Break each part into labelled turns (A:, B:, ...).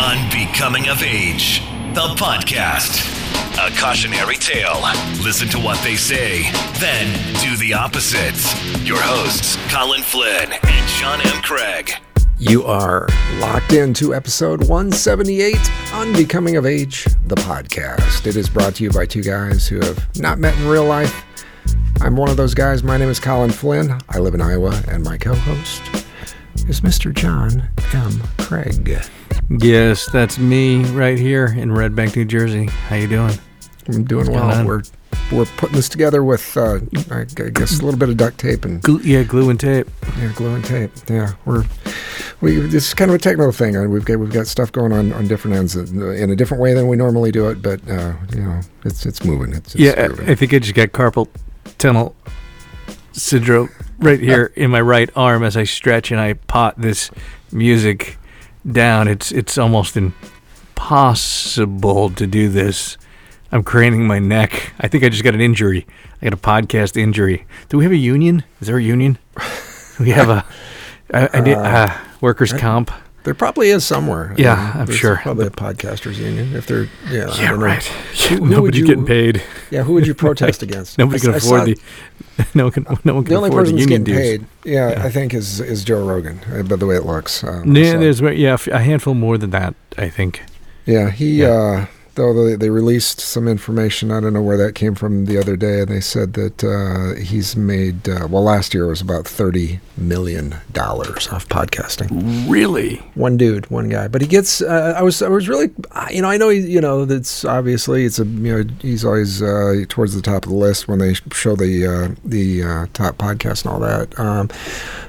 A: Unbecoming of Age, the podcast. A cautionary tale. Listen to what they say, then do the opposite. Your hosts, Colin Flynn and Sean M. Craig.
B: You are locked into episode 178, Unbecoming of Age, the podcast. It is brought to you by two guys who have not met in real life. I'm one of those guys. My name is Colin Flynn. I live in Iowa, and my co host is Mr. John M. Craig.
C: Yes, that's me right here in Red Bank, New Jersey. How you doing?
B: I'm doing well. We're we're putting this together with, uh, I guess, a little bit of duct tape and
C: Glue, yeah, glue and tape.
B: yeah, glue and tape. Yeah, we're we. This is kind of a technical thing. and We've got we've got stuff going on on different ends uh, in a different way than we normally do it. But uh, you know, it's it's moving. It's, it's
C: yeah,
B: moving.
C: I, I think I just got carpal tunnel syndrome right here in my right arm as I stretch and I pot this music down. It's it's almost impossible to do this. I'm craning my neck. I think I just got an injury. I got a podcast injury. Do we have a union? Is there a union? we have a, I, I did, uh, workers' comp.
B: There probably is somewhere.
C: Yeah, I'm
B: there's
C: sure.
B: Probably a podcasters union. If they're yeah, I
C: Yeah, right.
B: Who- who would
C: Nobody's
B: you-
C: getting paid.
B: Yeah, who would you protest against?
C: Nobody can
B: I
C: afford
B: saw-
C: the. No one can. No one can
B: The only
C: afford the
B: person
C: union
B: getting
C: dues.
B: paid, yeah,
C: Yeah.
B: I think is is Joe Rogan. uh, By the way it looks. Um,
C: Yeah,
B: so-
C: there's yeah a handful more than that. I think.
B: Yeah, he
C: Yeah.
B: uh though they, they released some information, I don't know where that came from the other day. And they said that uh, he's made uh, well last year was about 30 million dollars off podcasting.
C: Really?
B: One dude, one guy. But he gets uh, I was I was really you know, I know he, you know that's obviously it's a you know he's always uh, towards the top of the list when they show the uh, the uh, top podcast and all that. Um,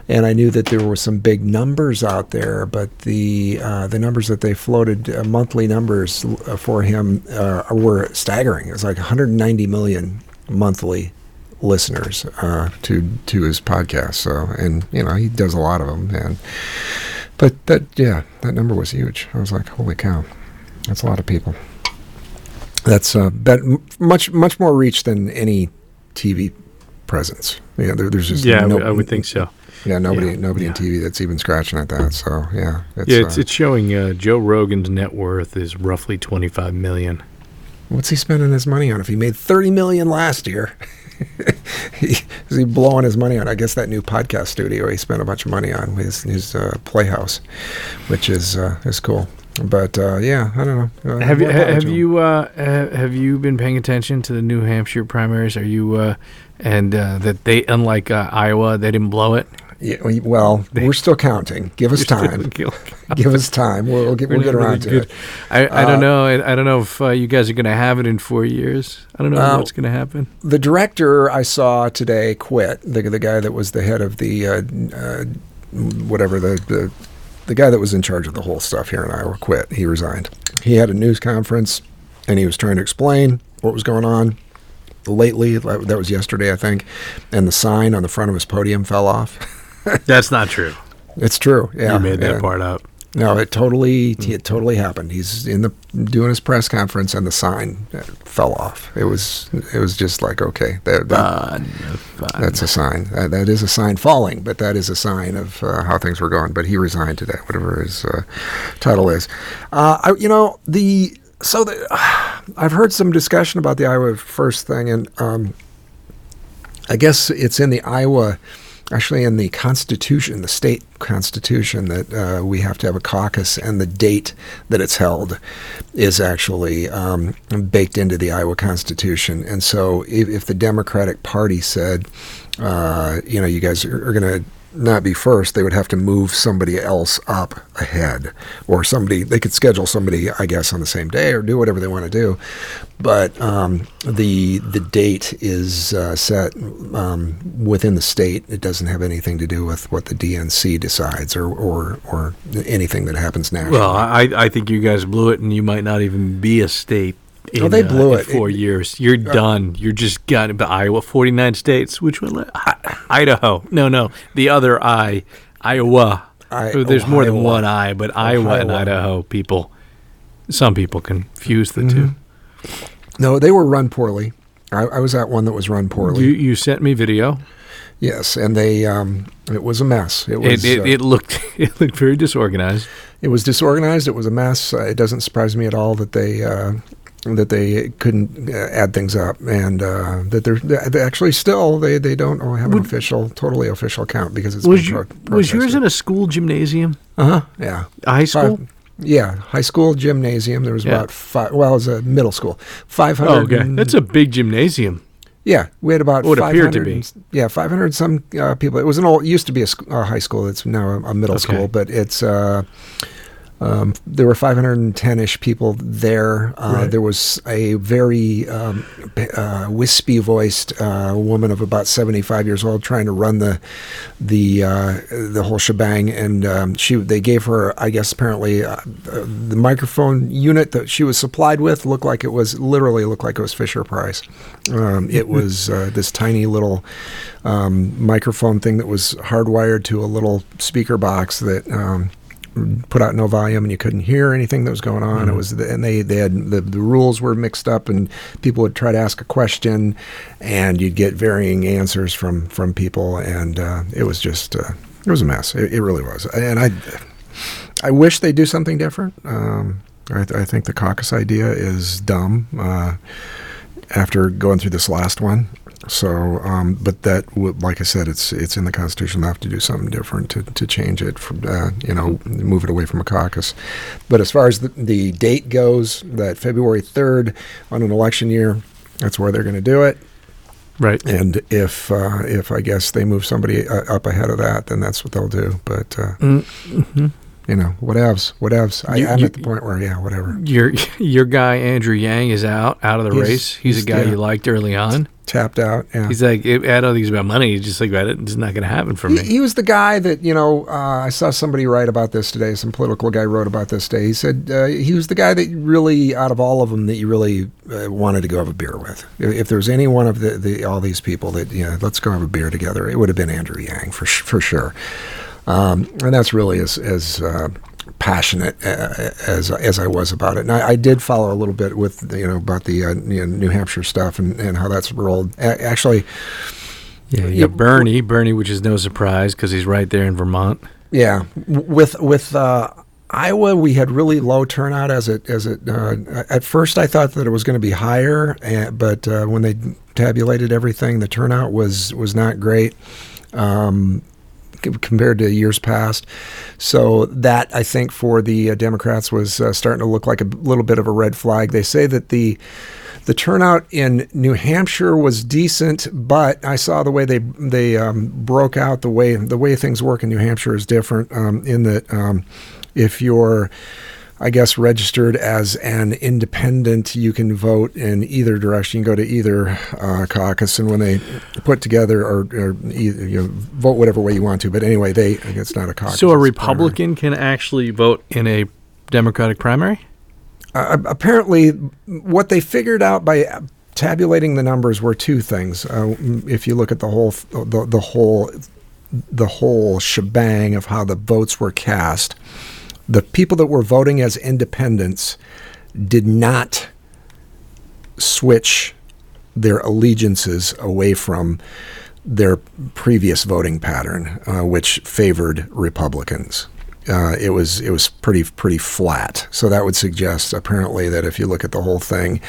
B: and I knew that there were some big numbers out there, but the uh, the numbers that they floated, uh, monthly numbers for him, uh, were staggering. It was like 190 million monthly listeners uh, to to his podcast. So, and you know, he does a lot of them. And but that, yeah, that number was huge. I was like, holy cow, that's a lot of people. That's uh, much much more reach than any TV presence. Yeah, there, there's just
C: Yeah,
B: no-
C: I would think so.
B: Yeah, nobody,
C: Yeah,
B: nobody in. TV that's even scratching at that. So yeah, it's,
C: yeah, it's
B: uh,
C: it's showing uh, Joe Rogan's net worth is roughly 25 million.
B: what's he spending his money on? If he made thirty million last year, he, is he blowing his money on? I guess that new podcast studio he spent a bunch of money on his his uh, Playhouse, which is uh, is cool. But uh, yeah, I don't know. Uh,
C: Have you have you uh, have you been paying attention to the New Hampshire primaries? Are you uh, and uh, that they unlike uh, Iowa they didn't blow it.
B: Yeah, we- well, we're still counting. Give us time. Give us time. We'll, we'll get we'll get around
C: really
B: to it.
C: I, I
B: Uh,
C: don't know. I, I don't know if uh, you guys are going to have it in four years. I don't know
B: Uh,
C: what's going to happen.
B: the director I saw today quit. The the guy that was the head of the uh, uh, whatever the, the the guy that was in charge of the whole stuff here in Iowa quit. He resigned. He had a news conference and he was trying to explain what was going on. Lately, that was yesterday, I think, and the sign on the front of his podium fell off.
C: That's not true.
B: It's true. Yeah,
C: you made that
B: yeah.
C: part up.
B: No, it totally it totally happened. He's in the doing his press conference, and the sign uh, fell off. It was it was just like okay, that, that,
C: Fun, fun.
B: that's a sign. That, that is a sign falling, but that is a sign of uh, how things were going. But he resigned today, whatever his uh, title is. Uh, I, you know the so the, I've heard some discussion about the Iowa First thing, and um, I guess it's in the Iowa, actually in the Constitution, the state Constitution, that uh, we have to have a caucus, and the date that it's held is actually um, baked into the Iowa Constitution. And so, if, if the Democratic Party said, uh, you know, you guys are, are going to not be first, they would have to move somebody else up ahead, or somebody they could schedule somebody, I guess, on the same day or do whatever they want to do. But um, the the date is uh, set um, within the state. It doesn't have anything to do with what the DNC decides or or, or anything that happens nationally.
C: Well, I, I think you guys blew it, and you might not even be a state. In,
B: Oh, they
C: uh,
B: blew
C: in
B: it.
C: Four
B: It- uh,
C: years, you're done. You're just got but Iowa, forty nine states. Which one? Idaho. No, no, the other I, Iowa.
B: I-
C: There's more than one I, but Iowa and Idaho people. Some people confuse the two.
B: no, they were run poorly. I, I was at one that was run poorly.
C: You you sent me video.
B: Yes, and they um, it was a mess. It was
C: It, it,
B: uh,
C: it looked it looked very disorganized.
B: it was disorganized. It was a mess. Uh, it doesn't surprise me at all that they uh, that they couldn't uh, add things up, and uh, that they're they actually still they, they don't have an official, totally official count because it's
C: Was
B: been
C: you,
B: pro-
C: was yours in a school gymnasium?
B: uh huh yeah
C: A high school?
B: Five- yeah high school gymnasium. There was
C: Yeah.
B: about five. Well, it was a middle school. Five
C: Oh,
B: hundred.
C: okay. That's a big gymnasium.
B: Yeah, we had about
C: Would appear
B: 500
C: to be.
B: Yeah, 500 some uh, people. It was an old, it used to be a, sc- a high school. It's now a, a middle
C: Okay.
B: school, but it's, uh, um, there were 510 ish people there. Uh,
C: Right.
B: There was a very um, uh, wispy voiced uh, woman of about 75 years old trying to run the the uh, the whole shebang, and um, she they gave her, I guess, apparently uh, the microphone unit that she was supplied with looked like it was literally looked like it was Fisher Price. Um, it was uh, this tiny little um, microphone thing that was hardwired to a little speaker box that. Put out no volume and you couldn't hear anything that was going on. It was and they they had the, the rules were mixed up and people would try to ask a question and you'd get varying answers from from people and uh, it was just uh, it was a mess. It, it really was. And I I wish they do something different. Um, I, I think the caucus idea is dumb. Uh, after going through this last one. So, um, but that, like I said, it's it's in the Constitution. They have to do something different to, to change it, from, uh, you know, move it away from a caucus. But as far as the, the date goes, that February 3rd on an election year, that's where they're going to do it.
C: Right.
B: And if uh, if I guess they move somebody uh, up ahead of that, then that's what they'll do. But uh, you know, whatevs, whatevs. I,
C: You-
B: I'm
C: you-
B: at the point where, yeah, whatever.
C: Your your guy Andrew Yang is out out of the
B: He's-
C: race. He's,
B: he's-
C: a guy
B: yeah.
C: you liked early on.
B: Tapped out. Yeah.
C: He's like, I don't think it's about money. He's just like. It's not going to happen for me.
B: he was the guy that you know. Uh, I saw somebody write about this today. Some political guy wrote about this today. He said uh, he was the guy that really, out of all of them, that you really uh, wanted to go have a beer with. If, if there was any one of the, the all these people that you know, let's go have a beer together, it would have been Andrew Yang for for sure. Um, and that's really as as uh, passionate uh, as as I was about it. And I, I did follow a little bit with you know about the uh, you know, New Hampshire stuff and, and how that's rolled. A- actually.
C: yeah, you
B: yeah,
C: Bernie, Bernie, which is no surprise because he's right there in Vermont.
B: Yeah, with with uh, Iowa, we had really low turnout. As it as it uh, at first, I thought that it was going to be higher, uh, but uh, when they tabulated everything, the turnout was was not great. Um, compared to years past. So that I think for the uh, Democrats was uh, starting to look like a little bit of a red flag. They say that the the turnout in New Hampshire was decent, but I saw the way they they um, broke out the way the way things work in New Hampshire is different. Um, in that um, if you're I guess registered as an independent, you can vote in either direction. You can go to either uh, caucus, and when they put together or, or either, you know, vote whatever way you want to. But anyway, they I guess not a caucus.
C: So a
B: it's primary.
C: Republican can actually vote in a Democratic primary.
B: uh, apparently what they figured out by tabulating the numbers were two things. Uh, if you look at the whole the, the whole the whole shebang of how the votes were cast, the people that were voting as independents did not switch their allegiances away from their previous voting pattern, uh, which favored Republicans. Uh, it was it was pretty pretty flat. So that would suggest apparently that if you look at the whole thing,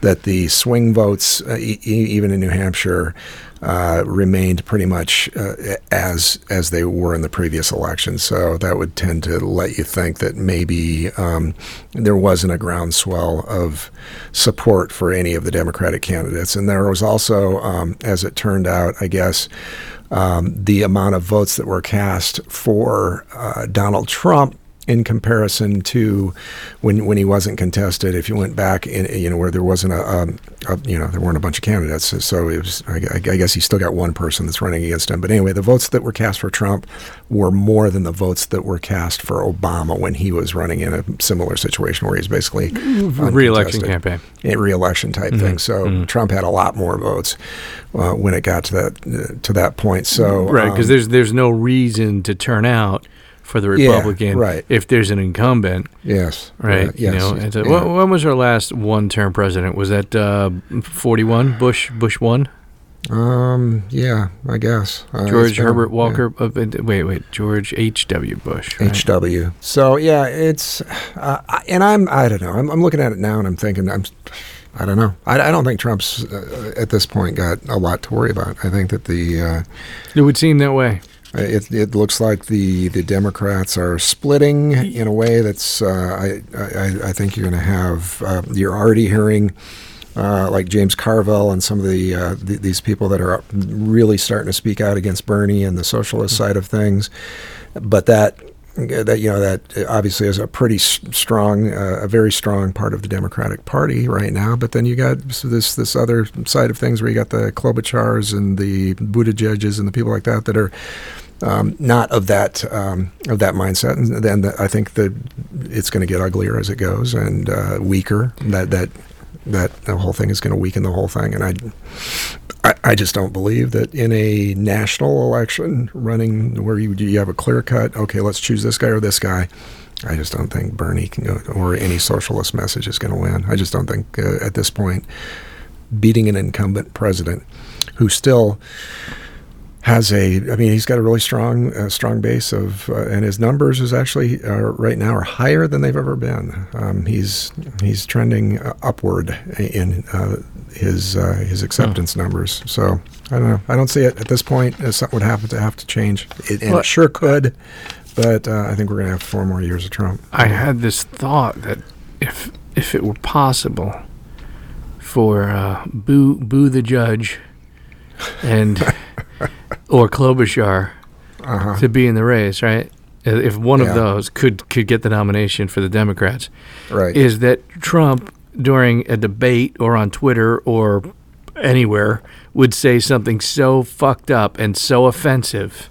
B: that the swing votes, uh, e- even in New Hampshire, uh, remained pretty much uh, as as they were in the previous election. So that would tend to let you think that maybe um, there wasn't a groundswell of support for any of the Democratic candidates. And there was also, um, as it turned out, I guess. Um, the amount of votes that were cast for uh, Donald Trump in comparison to when when he wasn't contested. If you went back in, you know, where there wasn't a, um, a you know, there weren't a bunch of candidates, so it was. I, I guess he still got one person that's running against him. But anyway, the votes that were cast for Trump were more than the votes that were cast for Obama when he was running in a similar situation where he's basically
C: Re-election campaign.
B: a re-election type thing. So Trump had a lot more votes uh, when it got to that uh, to that point. So
C: Right, because
B: um,
C: there's there's no reason to turn out for the
B: Yeah,
C: Republican
B: right.
C: if there's an incumbent,
B: yes,
C: right?
B: uh,
C: you know, and so,
B: yeah.
C: when, when was our last one-term president? Was that uh, 41? Bush Bush one?
B: Um, yeah, I guess uh,
C: George
B: been
C: Herbert. Walker. uh, uh, wait, wait. George H. W. Bush. right?
B: HW. So yeah, it's uh, and I'm I don't know. I'm, I'm looking at it now and I'm thinking I'm I don't know. I, I don't think Trump's uh, at this point got a lot to worry about. I think that the uh,
C: It would seem that way.
B: It, it looks like the, the Democrats are splitting in a way that's uh, I, I I think you're going to have uh, you're already hearing. Uh, like James Carville and some of the, uh, th- these people that are really starting to speak out against Bernie and the socialist side of things, but that that you know that obviously is a pretty strong, uh, a very strong part of the Democratic Party right now. But then you got this this other side of things where you got the Klobuchars and the Buttigieg's and the people like that that are um, not of that um, of that mindset, and then the, I think that it's going to get uglier as it goes and uh, weaker. That that that the whole thing is going to weaken the whole thing, and I, I just don't believe that in a national election running where you you have a clear cut. Okay, let's choose this guy or this guy. I just don't think Bernie can go, or any socialist message is going to win. I just don't think uh, at this point beating an incumbent president who still has a I mean he's got a really strong uh, strong base of uh, and his numbers is actually uh, right now are higher than they've ever been. Um, he's he's trending uh, upward in uh, his uh, his acceptance numbers. So I don't know. I don't see it at this point as something would happen to have to change. It, and
C: Well-
B: it sure could, but uh, I think we're going to have four more years of Trump.
C: I had this thought that if if it were possible for uh, Boo Boo the judge and or Klobuchar
B: Uh-huh.
C: to be in the race, right? If one
B: Yeah.
C: of those could could get the nomination for the Democrats,
B: Right.
C: is that Trump during a debate or on Twitter or anywhere would say something so fucked up and so offensive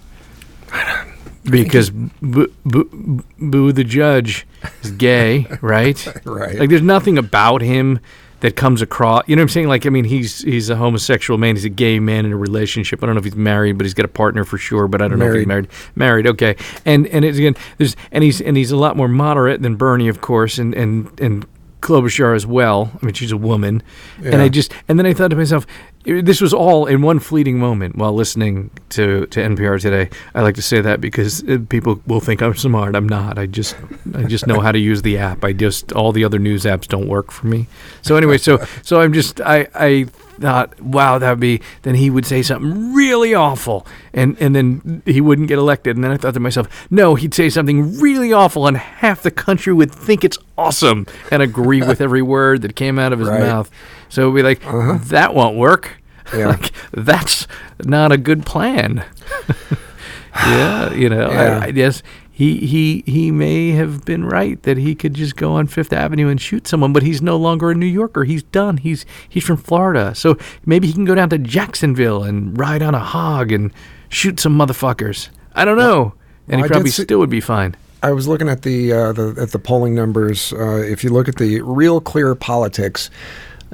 C: because Boo, Boo, Boo the judge is gay, right?
B: Right.
C: Like there's nothing about him that comes across. You know what I'm saying? Like I mean, he's he's a homosexual man. He's a gay man in a relationship. I don't know if he's married, but he's got a partner for sure. But I don't know if he's married. Married, okay. And and it's again, there's and he's and he's a lot more moderate than Bernie, of course, and and and Klobuchar as well. I mean, she's a woman, and I just and then I thought to myself, this was all in one fleeting moment while listening to to NPR today. I like to say that because uh, people will think I'm smart. I'm not. I just I just know how to use the app. I just all the other news apps don't work for me. So anyway, so so I'm just I I thought, wow, that would be then he would say something really awful, and and then he wouldn't get elected. And then I thought to myself, no, he'd say something really awful, and half the country would think it's awesome and agree with every word that came out of his
B: Right.
C: mouth. So it'd be like, uh-huh. that won't work.
B: Yeah.
C: like, that's not a good plan. yeah, you know,
B: Yeah.
C: I, I guess he he he may have been right that he could just go on Fifth Avenue and shoot someone, but he's no longer a New Yorker. He's done. He's he's from Florida, so maybe he can go down to Jacksonville and ride on a hog and shoot some motherfuckers. I don't know, and
B: well,
C: he probably
B: see-
C: still would be fine.
B: I was looking at the, uh, the at the polling numbers. Uh, if you look at the Real Clear Politics,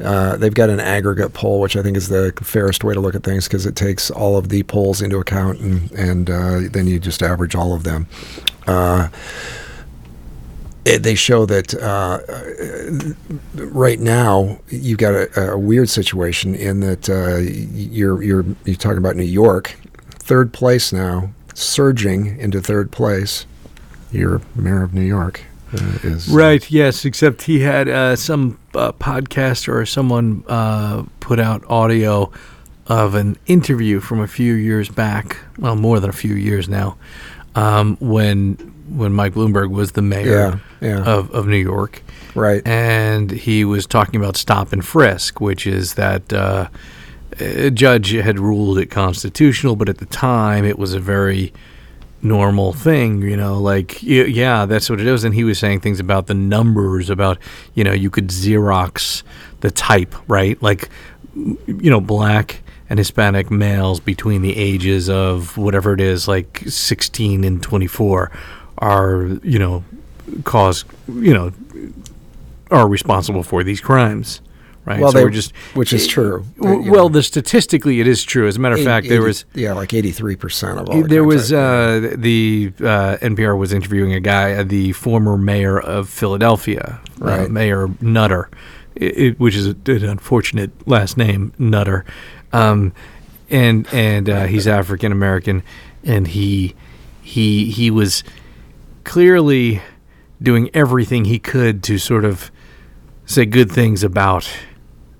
B: uh, they've got an aggregate poll, which I think is the fairest way to look at things because it takes all of the polls into account, and and uh, then you just average all of them. Uh, it, they show that uh, right now you've got a, a weird situation in that uh, you're you're you're talking about New York, third place now, surging into third place. Your mayor of New York uh, is
C: Right. Yes. Except he had uh, some uh, podcaster or someone uh, put out audio of an interview from a few years back. Well, more than a few years now, um, when when Mike Bloomberg was the mayor
B: Yeah, yeah.
C: of of New York,
B: right.
C: and he was talking about stop and frisk, which is that. Uh, a judge had ruled it constitutional, but at the time it was a very normal thing, you know, like yeah, that's what it is. And he was saying things about the numbers, about you know, you could Xerox the type, right? Like you know, black and Hispanic males between the ages of whatever it is, like sixteen and twenty four, are you know, cause you know, are responsible for these crimes. Right.
B: Well,
C: so
B: they,
C: we're just
B: which is true.
C: w- well,
B: know,
C: the statistically, it is true. As a matter of
B: eight-
C: fact, there
B: 80
C: was
B: yeah, like eighty three percent of all. the
C: there was uh, the uh, NPR was interviewing a guy, uh, the former mayor of Philadelphia, uh,
B: Right.
C: Mayor Nutter, i it, which is an unfortunate last name, Nutter. Um, and and uh, he's African American, and he he he was clearly doing everything he could to sort of say good things about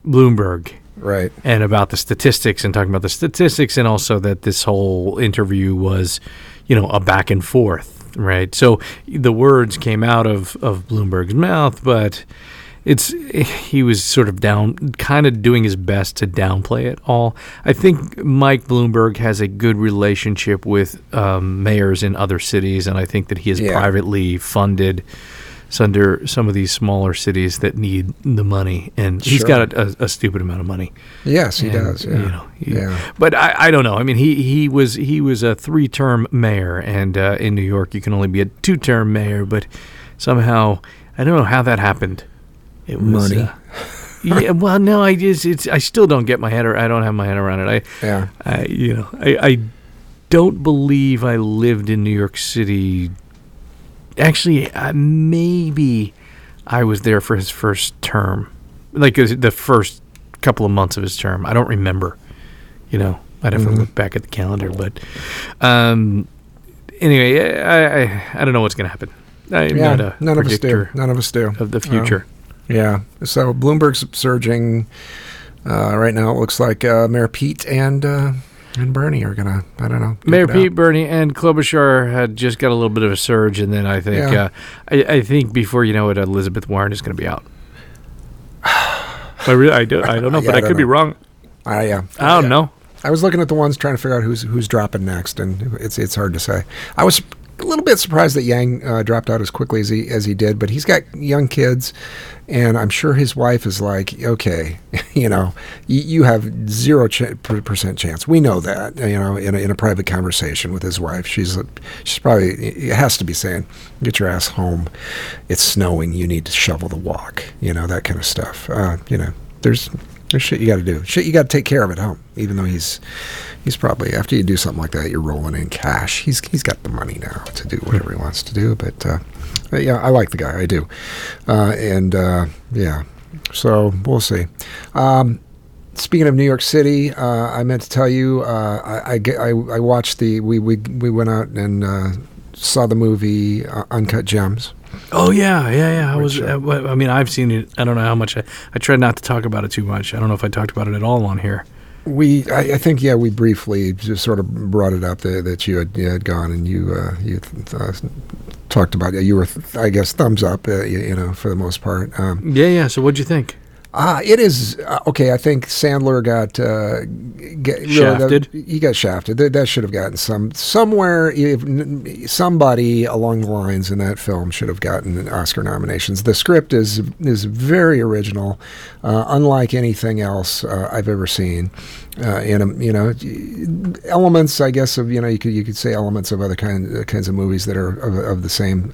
C: Bloomberg
B: Right.
C: and about the statistics and talking about the statistics and also that this whole interview was, you know, a back and forth, right? So the words came out of of Bloomberg's mouth, but it's he was sort of down kind of doing his best to downplay it all. I think Mike Bloomberg has a good relationship with um, mayors in other cities and I think that he has
B: Yeah.
C: privately funded under some of these smaller cities that need the money, and he's got a, a, a stupid amount of money.
B: Yes, he
C: And,
B: does. Yeah.
C: You know, he-
B: yeah.
C: But I, I don't know. I mean, he, he was he was a three term mayor, and uh, in New York you can only be a two term mayor. But somehow I don't know how that happened. It was
B: Money.
C: uh, yeah. Well, no, I just it's I still don't get my head. Or I don't have my head around it. I
B: Yeah.
C: I you know I, I don't believe I lived in New York City. Actually, uh, maybe I was there for his first term, like the first couple of months of his term. I don't remember. You know, I'd have to look back at the calendar, but um, anyway, I, I I don't know what's going to happen. I'm
B: Yeah. None of us do. None of us do.
C: of the future.
B: Yeah. So Bloomberg's surging. Uh, right now, it looks like uh, Mayor Pete and uh, and Bernie are gonna. I don't know.
C: Mayor
B: it out.
C: Pete, Bernie, and Klobuchar had just got a little bit of a surge, and then I think
B: Yeah.
C: uh, I, I think before you know it, Elizabeth Warren is going to be out. I really, I don't, I don't know,
B: Yeah,
C: but
B: I
C: I could be wrong.
B: I yeah.
C: I don't know.
B: I was looking at the ones trying to figure out who's who's dropping next, and it's it's hard to say. I was a little bit surprised that Yang uh, dropped out as quickly as he as he did, but he's got young kids, and I'm sure his wife is like, okay, you know, you, you have zero ch- percent chance. We know that, you know, in a, in a private conversation with his wife, she's she's probably has to be saying, get your ass home. It's snowing. You need to shovel the walk. You know that kind of stuff. Uh, you know, there's there's shit you got to do. Shit you got to take care of at home. Even though he's he's probably after you do something like that, you're rolling in cash. He's he's got the money now to do whatever he wants to do. But, uh, but yeah, I like the guy. I do. Uh, and uh, yeah, so we'll see. Um, Speaking of New York City, uh, I meant to tell you, uh, I, I, I, watched the we, we we went out and uh, saw the movie uh, Uncut Gems.
C: Oh yeah, yeah, yeah. I was.
B: Uh,
C: Uh, I mean, I've seen it. I don't know how much. I, I tried not to talk about it too much. I don't know if I talked about it at all on here.
B: We, I, I think, yeah, we briefly just sort of brought it up that, that you had you had gone and you uh, you uh, talked about it. You were, I guess, thumbs up, uh, you, you know, for the most part. Um,
C: Yeah, yeah. So what'd you think?
B: Ah, it is uh, okay. I think Sandler got uh, get, really,
C: Shafted?
B: that- he got shafted. That, that should have gotten some somewhere. If, somebody along the lines in that film should have gotten Oscar nominations. The script is is very original, uh, unlike anything else uh, I've ever seen. Uh, in a, you know elements, I guess of you know you could you could say elements of other kind, kinds of movies that are of, of the same.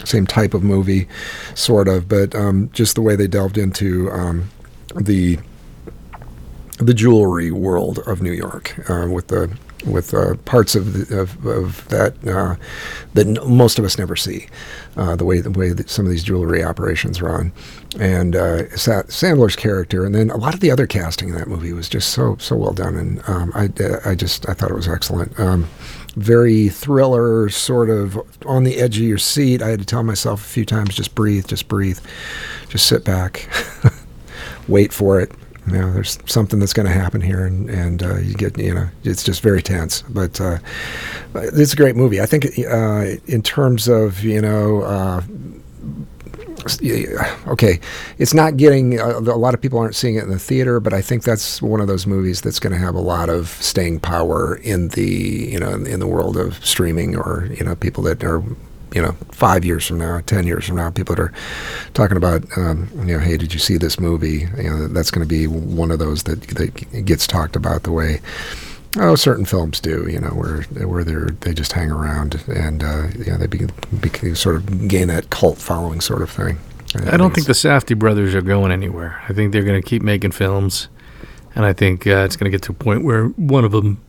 B: Uh, same type of movie, sort of, but um, just the way they delved into um, the the jewelry world of New York uh, with the with uh, parts of, the, of of that uh, that n- most of us never see, uh, the way the way that some of these jewelry operations run, and uh, Sa- Sandler's character, and then a lot of the other casting in that movie was just so so well done, and um, I I just I thought it was excellent. Very thriller, sort of on the edge of your seat. I had to tell myself a few times, just breathe, just breathe, just sit back, wait for it. You know, there's something that's going to happen here, and and uh, you get, you know, it's just very tense. But uh, it's a great movie. I think uh, in terms of, you know. Okay, it's not getting uh, a lot of people aren't seeing it in the theater, but I think that's one of those movies that's going to have a lot of staying power in the you know in, in the world of streaming or you know people that are you know five years from now, ten years from now, people that are talking about um, you know hey, did you see this movie? You know that's going to be one of those that that gets talked about the way. Oh, certain films do, you know, where where they they just hang around and uh, you know they be, be, sort of gain that cult following sort of thing.
C: I don't think the Safdie brothers are going anywhere. I think they're going to keep making films, and I think uh, it's going to get to a point where one of them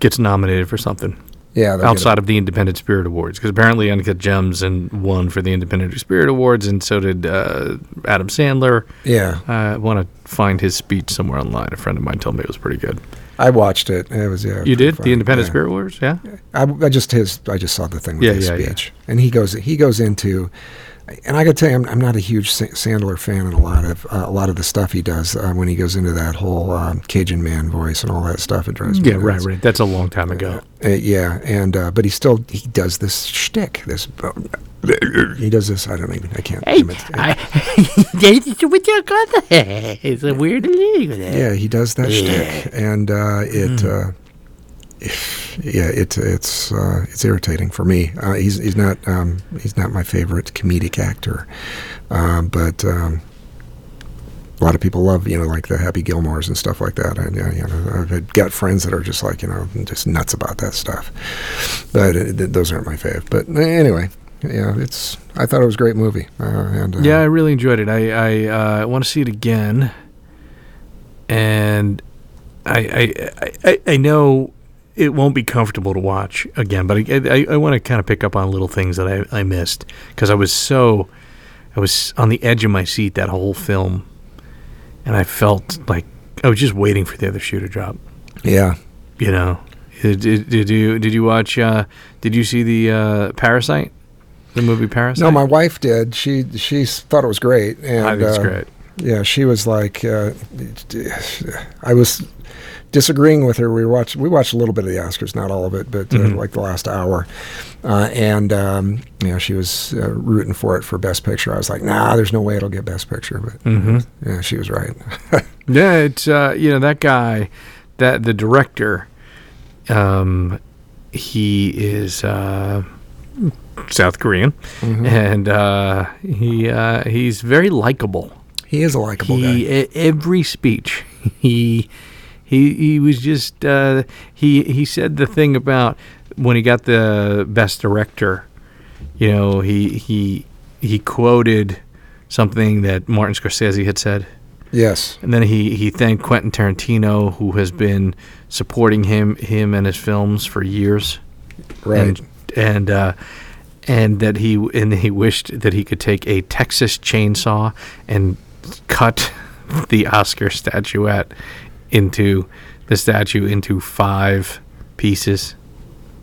C: gets nominated for something.
B: Yeah,
C: outside of the Independent Spirit Awards, because apparently Uncut Gems and won for the Independent Spirit Awards, and so did uh, Adam Sandler.
B: Yeah,
C: I want to find his speech somewhere online. A friend of mine told me it was pretty good.
B: I watched it. It was yeah.
C: You did
B: pretty
C: the Independent
B: yeah.
C: Spirit Awards, yeah?
B: I, I just his I just saw the thing with
C: Yeah,
B: his
C: yeah,
B: speech, and he goes he goes into, and I got to tell you, I'm, I'm not a huge Sandler fan in a lot of uh, a lot of the stuff he does uh, when he goes into that whole um, Cajun man voice and all that stuff. It drives me
C: Yeah, right, right. That's a long time ago.
B: Uh, yeah, and uh, but he still he does this shtick. This he does this. I don't even. I can't.
D: Hey, I, it's what you call that? It's a weird thing.
B: yeah, he does that shtick, and uh, it.
C: Hmm.
B: Uh, yeah, it, it's uh, it's irritating for me. Uh, he's he's not um, he's not my favorite comedic actor, um, but um, a lot of people love you know like the Happy Gilmores and stuff like that. And yeah, you know, I've got friends that are just like you know just nuts about that stuff. But uh, th- those aren't my fave. But uh, anyway, yeah, it's I thought it was a great movie. Uh, and uh,
C: Yeah, I really enjoyed it. I I uh, want to see it again, and I I, I I know it won't be comfortable to watch again, but I I, I want to kind of pick up on little things that I I missed because I was so I was on the edge of my seat that whole film, and I felt like I was just waiting for the other shoe to drop.
B: yeah.
C: You know, did, did, did you did you watch? Uh, did you see the uh, Parasite? The movie Parasite.
B: No, my wife did. She she thought it was great. And,
C: I think it's
B: uh,
C: great.
B: Yeah, she was like, uh, I was disagreeing with her. We watched we watched a little bit of the Oscars, not all of it, but uh,
C: Mhm.
B: like the last hour. Uh, and um, you know, she was uh, rooting for it for Best Picture. I was like, Nah, there's no way it'll get Best Picture. But
C: Mm-hmm.
B: yeah, she was right.
C: Yeah, it's uh, you know that guy, that the director, um, he is uh, South Korean,
B: Mhm.
C: and uh, he uh, he's very likable.
B: He is a likable
C: He
B: guy.
C: e- every speech he he he was just uh, he he said the thing about when he got the best director. You know, he he he quoted something that Martin Scorsese had said.
B: Yes.
C: And then he, he thanked Quentin Tarantino, who has been supporting him him and his films for years,
B: Right.
C: and and uh, and that he and he wished that he could take a Texas chainsaw and cut the Oscar statuette into the statue into five pieces.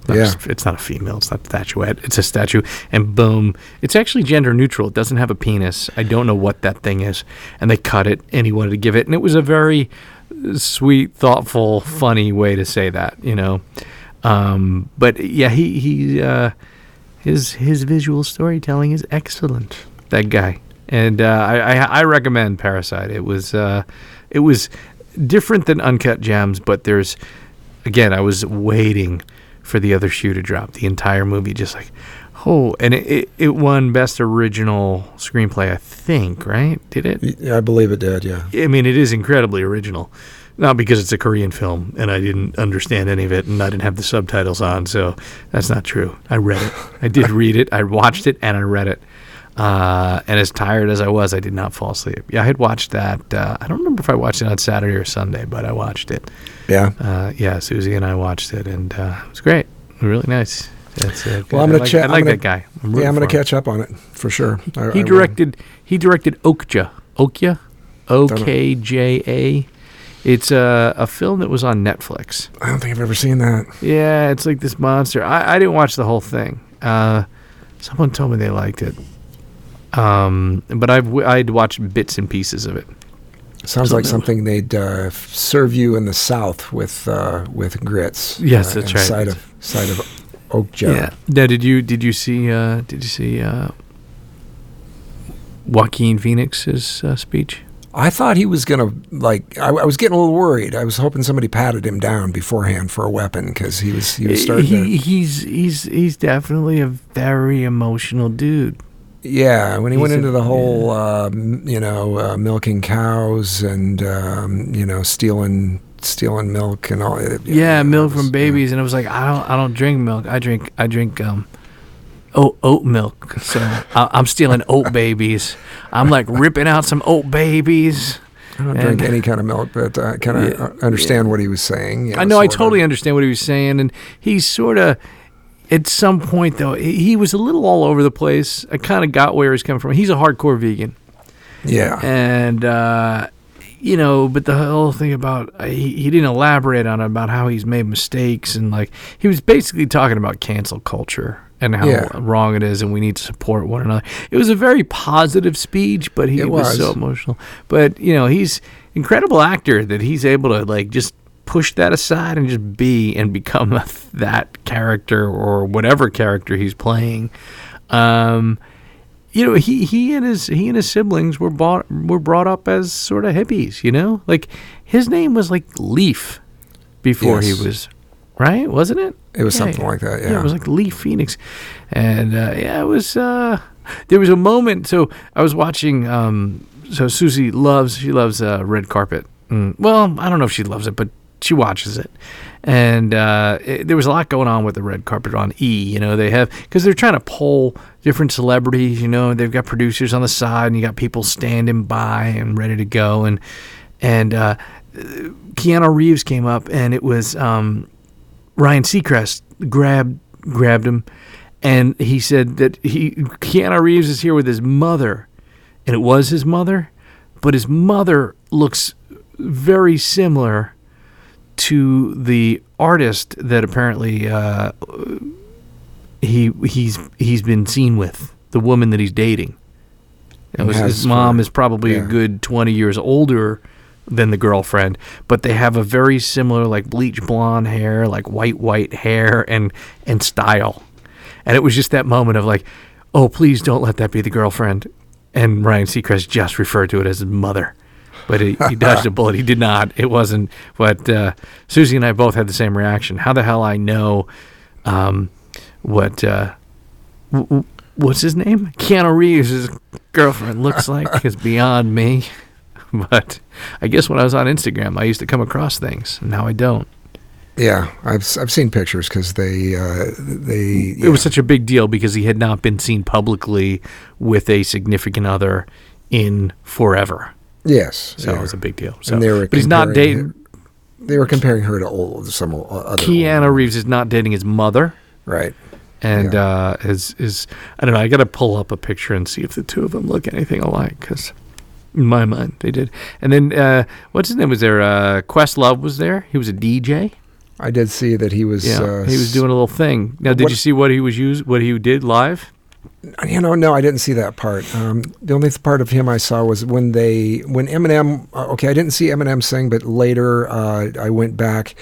C: Not
B: Yeah.
C: just- it's not a female. It's not a statuette. It's a statue, and boom! It's actually gender neutral. It doesn't have a penis. I don't know what that thing is, and they cut it, and he wanted to give it, and it was a very sweet, thoughtful, funny way to say that, you know. Um, but yeah, he he uh, his his visual storytelling is excellent. That guy, and uh, I, I I recommend Parasite. It was uh, it was different than Uncut Gems, but there's again, I was waiting for the other shoe to drop. The entire movie, just like, oh, and it, it, it won best original screenplay, I think, right? Did it?
B: Yeah, I believe it did. Yeah.
C: I mean, it is incredibly original. Not because it's a Korean film and I didn't understand any of it and I didn't have the subtitles on, so that's not true. I read it. I did read it. I watched it and I read it. Uh, and as tired as I was, I did not fall asleep. Yeah, I had watched that. Uh, I don't remember if I watched it on Saturday or Sunday, but I watched it.
B: Yeah.
C: Uh, yeah, Susie and I watched it, and uh, it was great. Really nice. That's it.
B: Well, I'm gonna
C: like,
B: check-
C: I like
B: gonna-
C: that guy. I'm
B: Yeah, I'm going
C: for
B: to
C: him.
B: catch up on it for sure. I- I
C: He
B: will.
C: directed. He directed Okja. Okja. O K J A. It's a a film that was on Netflix.
B: I don't think I've ever seen that.
C: Yeah, it's like this monster. I, I didn't watch the whole thing. Uh, someone told me they liked it. Um, but I've w- I'd watched bits and pieces of it.
B: Sounds like
C: Something-
B: they'd uh, serve you in the South with uh, with grits.
C: Yes,
B: uh,
C: that's right.
B: Side of side of oak jar.
C: Now, did you did you see uh, did you see uh, Joaquin Phoenix's uh, speech?
B: I thought he was gonna like. I, I was getting a little worried. I was hoping somebody patted him down beforehand for a weapon because he was he was starting
C: he,
B: to.
C: he's he's he's definitely a very emotional dude.
B: Yeah, when he went
C: he's a-
B: into the whole, um, you know, uh, milking cows and um, you know stealing stealing milk and all. it-
C: Yeah,
B: it
C: milk
B: was-
C: from babies, and it was like I don't I don't drink milk. I drink I drink um oat oat milk. So I, I'm stealing oat babies. I'm like ripping out some oat babies.
B: I don't drink any kind of milk, but I kind of
C: Yeah,
B: understand what he was saying. you
C: I know I
B: sort of.
C: totally understand what he was saying, and he's sort of at some point though, he was a little all over the place. I kind of got where he's coming from. He's a hardcore vegan,
B: Yeah.
C: and uh, you know, but the whole thing about uh, he, he didn't elaborate on it, about how he's made mistakes and like he was basically talking about cancel culture and how
B: Yeah.
C: wrong it is, and we need to support one another. It was a very positive speech, but he
B: It
C: was. so emotional. But you know, he's incredible actor that he's able to like just push that aside and just be and become that character or whatever character he's playing. Um, you know, he, he and his he and his siblings were bought were brought up as sort of hippies. You know, like his name was like Leaf before
B: Yes.
C: he was right, wasn't it?
B: It was something like that,
C: it
B: yeah.
C: It was like Leaf Phoenix, and uh, yeah, it was. Uh, there was a moment. So I was watching. Um, so Susie loves she loves uh, red carpet. Mm, well, I don't know if she loves it, but she watches it. And uh, it, there was a lot going on with the red carpet on E. You know, they have because they're trying to poll different celebrities. You know, they've got producers on the side, and you got people standing by and ready to go. And and uh, Keanu Reeves came up, and it was um, Ryan Seacrest grabbed grabbed him, and he said that he Keanu Reeves is here with his mother, and it was his mother, but his mother looks very similar to the artist that apparently uh, he he's he's been seen with the woman that he's dating. Was- his mom is probably a good twenty years older than the girlfriend, but they have a very similar like bleach blonde hair, like white white hair and and style. And it was just that moment of like, oh please don't let that be the girlfriend. And Ryan Seacrest just referred to it as his mother. But he, he dodged a bullet. He did not. It wasn't. But uh, Susie and I both had the same reaction. How the hell I know um, what uh, w- w- what's his name? Keanu Reeves' girlfriend looks like is beyond me. But I guess when I was on Instagram, I used to come across things. and Now I don't.
B: Yeah, I've I've seen pictures because they uh, they
C: It was such a big deal because he had not been seen publicly with a significant other in forever.
B: yes,
C: So
B: yeah.
C: it was a big deal. So,
B: and they were
C: but he's not dating.
B: they were comparing her to old some other
C: Keanu Reeves is not dating his mother.
B: right.
C: and
B: Yeah.
C: uh, is is I don't know. I got to pull up a picture and see if the two of them look anything alike because in my mind they did. And then uh, what's his name was there? Uh, Questlove was there. He was a DJ.
B: I did see that he was.
C: Yeah,
B: uh,
C: he was doing a little thing. Now, did
B: what-
C: you see what he was use? What he did live?
B: You know, no, I didn't see that part. Um, the only th- part of him I saw was when they, when Eminem. Uh, okay, I didn't see Eminem sing, but later uh, I went back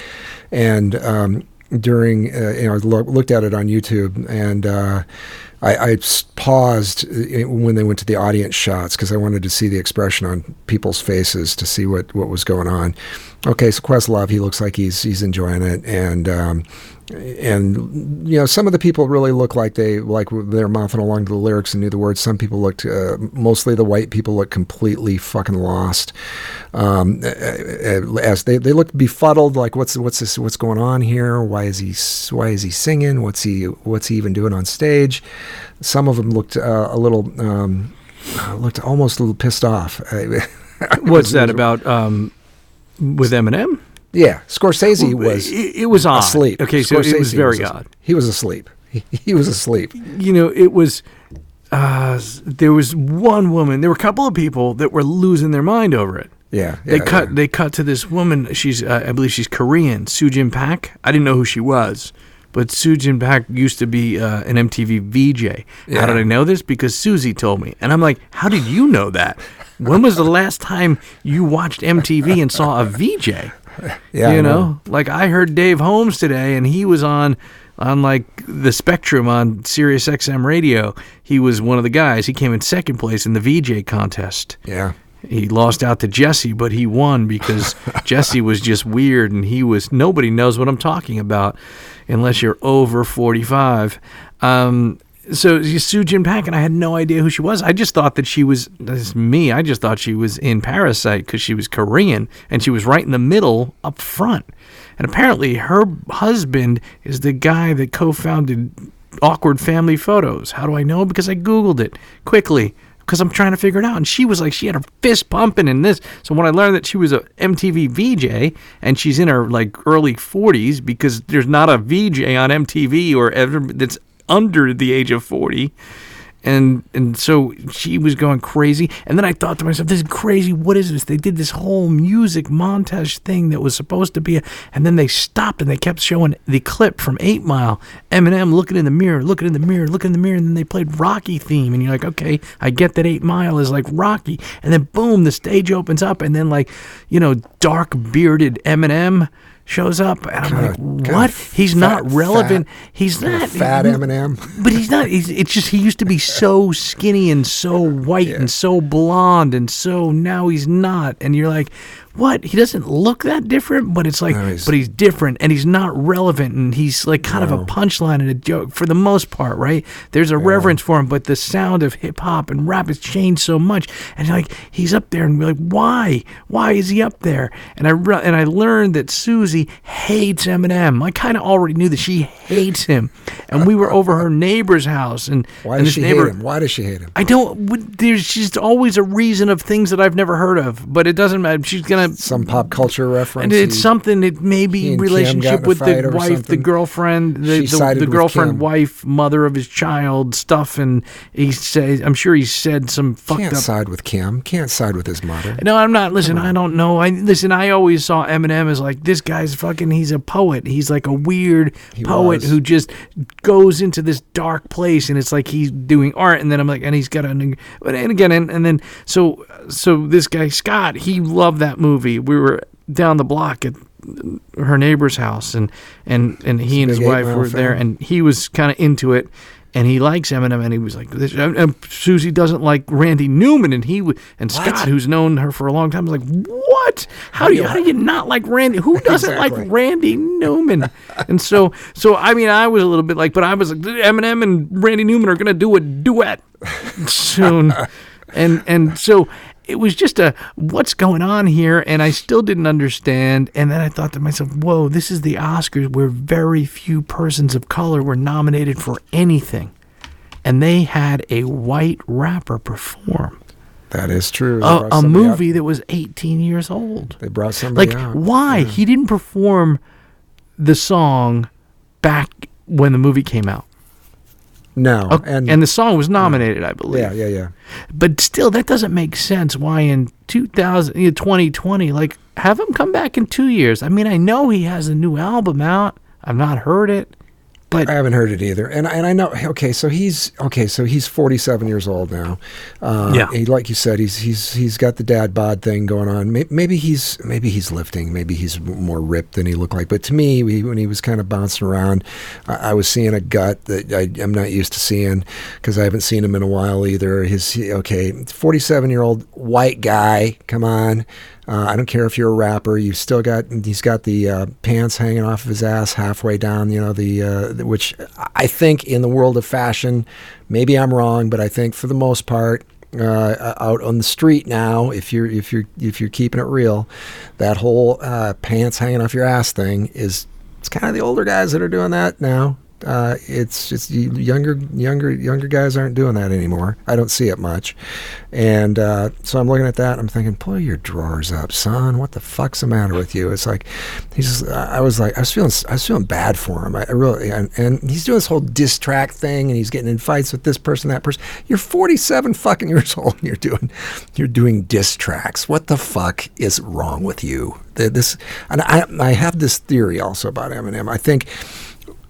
B: and um, during, uh, you know, lo- looked at it on YouTube and. I, I paused uh, when they went to the audience shots because I wanted to see the expression on people's faces to see what, what was going on. Okay, so Questlove, he looks like he's he's enjoying it, and um, and you know some of the people really look like they like they're mouthing along to the lyrics and knew the words. Some people looked, uh, mostly the white people looked completely fucking lost. Um, as they they looked befuddled, like what's what's this what's going on here? Why is he why is he singing? What's he what's he even doing on stage? Some of them looked uh, a little um, looked almost a little pissed off.
C: What's that about? Um, with Eminem?
B: Yeah, Scorsese was
C: It, it was odd.
B: asleep.
C: Okay, so it was very
B: as-
C: odd.
B: He was asleep. He, he was asleep.
C: you know, it was. Uh, there was one woman. There were a couple of people that were losing their mind over it.
B: Yeah,
C: They cut.
B: yeah.
C: They cut to this woman. She's, uh, I believe, she's Korean. SuChin Pak. I didn't know who she was, but SuChin Pak used to be uh, an MTV VJ. How did I know this? Because Susie told me, and I'm like, how did you know that? When was the last time you watched MTV and saw a VJ?
B: Yeah,
C: you know, like I heard Dave Holmes today, and he was on on like the Spectrum on Sirius XM radio. He was one of the guys. He came in second place in the VJ contest.
B: Yeah.
C: He lost out to Jesse, but he won because Jesse was just weird, and he was nobody knows what I'm talking about unless you're over 45. Um, so SuChin Pak, and I had no idea who she was. I just thought that she was this is me. I just thought she was in Parasite because she was Korean, and she was right in the middle up front. And apparently, her husband is the guy that co-founded Awkward Family Photos. How do I know? Because I googled it quickly. because I'm trying to figure it out. And she was like, she had her fist pumping in this. So when I learned that she was a MTV VJ and she's in her like early 40s because there's not a VJ on MTV or ever that's under the age of 40 and and so she was going crazy. And then i thought to myself this is crazy. What is this? They did this whole music montage thing that was supposed to be a, and then they stopped and they kept showing the clip from 8 mile. Eminem looking in the mirror looking in the mirror looking in the mirror and then they played rocky theme. And you're like okay i get that 8 mile is like rocky. And then boom the stage opens up and then like you know dark bearded eminem shows up and i'm
B: Kinda-
C: like what he's not relevant
B: fat-
C: he's not
B: fat Eminem.
C: but he's not. He's, it's just he used to be so skinny and so white and so blonde and so now he's not. And you're like, what? He doesn't look that different, but it's like, but he's different and he's not relevant and he's like kind of a punchline and a joke for the most part, right? There's a reverence for him, but the sound of hip hop and rap has changed so much. And like he's up there and we're like, why? Why is he up there? And I re- and I learned that Susie hates Eminem. I kind of already knew that she hates him, and we were over her neighbor's house and
B: Why
C: and
B: does she
C: neighbor,
B: hate him? Why does she hate him?
C: I don't. There's just always a reason of things that I've never heard of, but it doesn't matter. She's
B: Some pop culture reference.
C: And it's
B: He-
C: something that
B: he
C: maybe
B: and Kim got
C: relationship with the wife, the girlfriend, the, the, the girlfriend, wife, mother of his child stuff, and he says, I'm sure he said some fucked
B: can't
C: up.
B: side with Kim. Can't side with his mother.
C: No, I'm not. Listen, I don't know. I listen. I always saw Eminem as like this guy's fucking. He's a poet. He's like a weird poet
B: was.
C: who just goes into this dark place, and it's like he's doing art. And then I'm like, and he's got a. But and again, and, and then so so this guy Scott, he loved that movie. We were down the block at her neighbor's house, and and and he and his wife were there, and he was kind of into it. And he likes Eminem, and he was like, this, and, and Susie doesn't like Randy Newman, and he and Scott, who's known her for a long time, was like, what? How do you how do you not like Randy? Who doesn't
B: Exactly.
C: like Randy Newman? and so so I mean, I was a little bit like, but I was like, Eminem and Randy Newman are gonna do a duet soon, and and so it was just a what's going on here, and I still didn't understand. And then I thought to myself, whoa, this is the Oscars where very few persons of color were nominated for anything, and they had a white rapper perform
B: That is true.
C: A, a
B: somebody out-
C: movie that was 18 years old.
B: They brought somebody
C: Like,
B: out.
C: why? He didn't perform the song back when the movie came out.
B: No,
C: Okay,
B: and,
C: and, the song was nominated, I believe.
B: yeah, yeah, yeah.
C: But still, that doesn't make sense. Why in 2000, you know, 2020, like, have him come back in two years? I mean, I know he has a new album out. I've not heard it, but
B: I haven't heard it either, and and I know. Okay, so he's okay. So he's forty seven years old now. Uh,
C: Yeah.
B: He, like you said, he's he's he's got the dad bod thing going on. Maybe, he's maybe he's lifting. Maybe he's more ripped than he looked like. But to me, he, when he was kind of bouncing around, I, I was seeing a gut that I, I'm not used to seeing because I haven't seen him in a while either. His okay, forty seven year old white guy. Come on. Uh, I don't care if you're a rapper. You've still got he's got the uh, pants hanging off of his ass halfway down. You know the uh, which I think in the world of fashion, maybe I'm wrong, but I think for the most part, uh, out on the street now, if you're if you're if you're keeping it real, that whole uh, pants hanging off your ass thing is it's kind of the older guys that are doing that now. Uh, it's just younger, younger, younger guys aren't doing that anymore. I don't see it much, and uh, so I'm looking at that. I'm thinking, pull your drawers up, son. What the fuck's the matter with you? It's like he's. I was like, I was feeling, I was feeling bad for him. I, I really, and, and he's doing this whole diss track thing, and he's getting in fights with this person, that person. You're 47 fucking years old, and you're doing, you're doing diss tracks. What the fuck is wrong with you? This, and I, I have this theory also about Eminem. I think.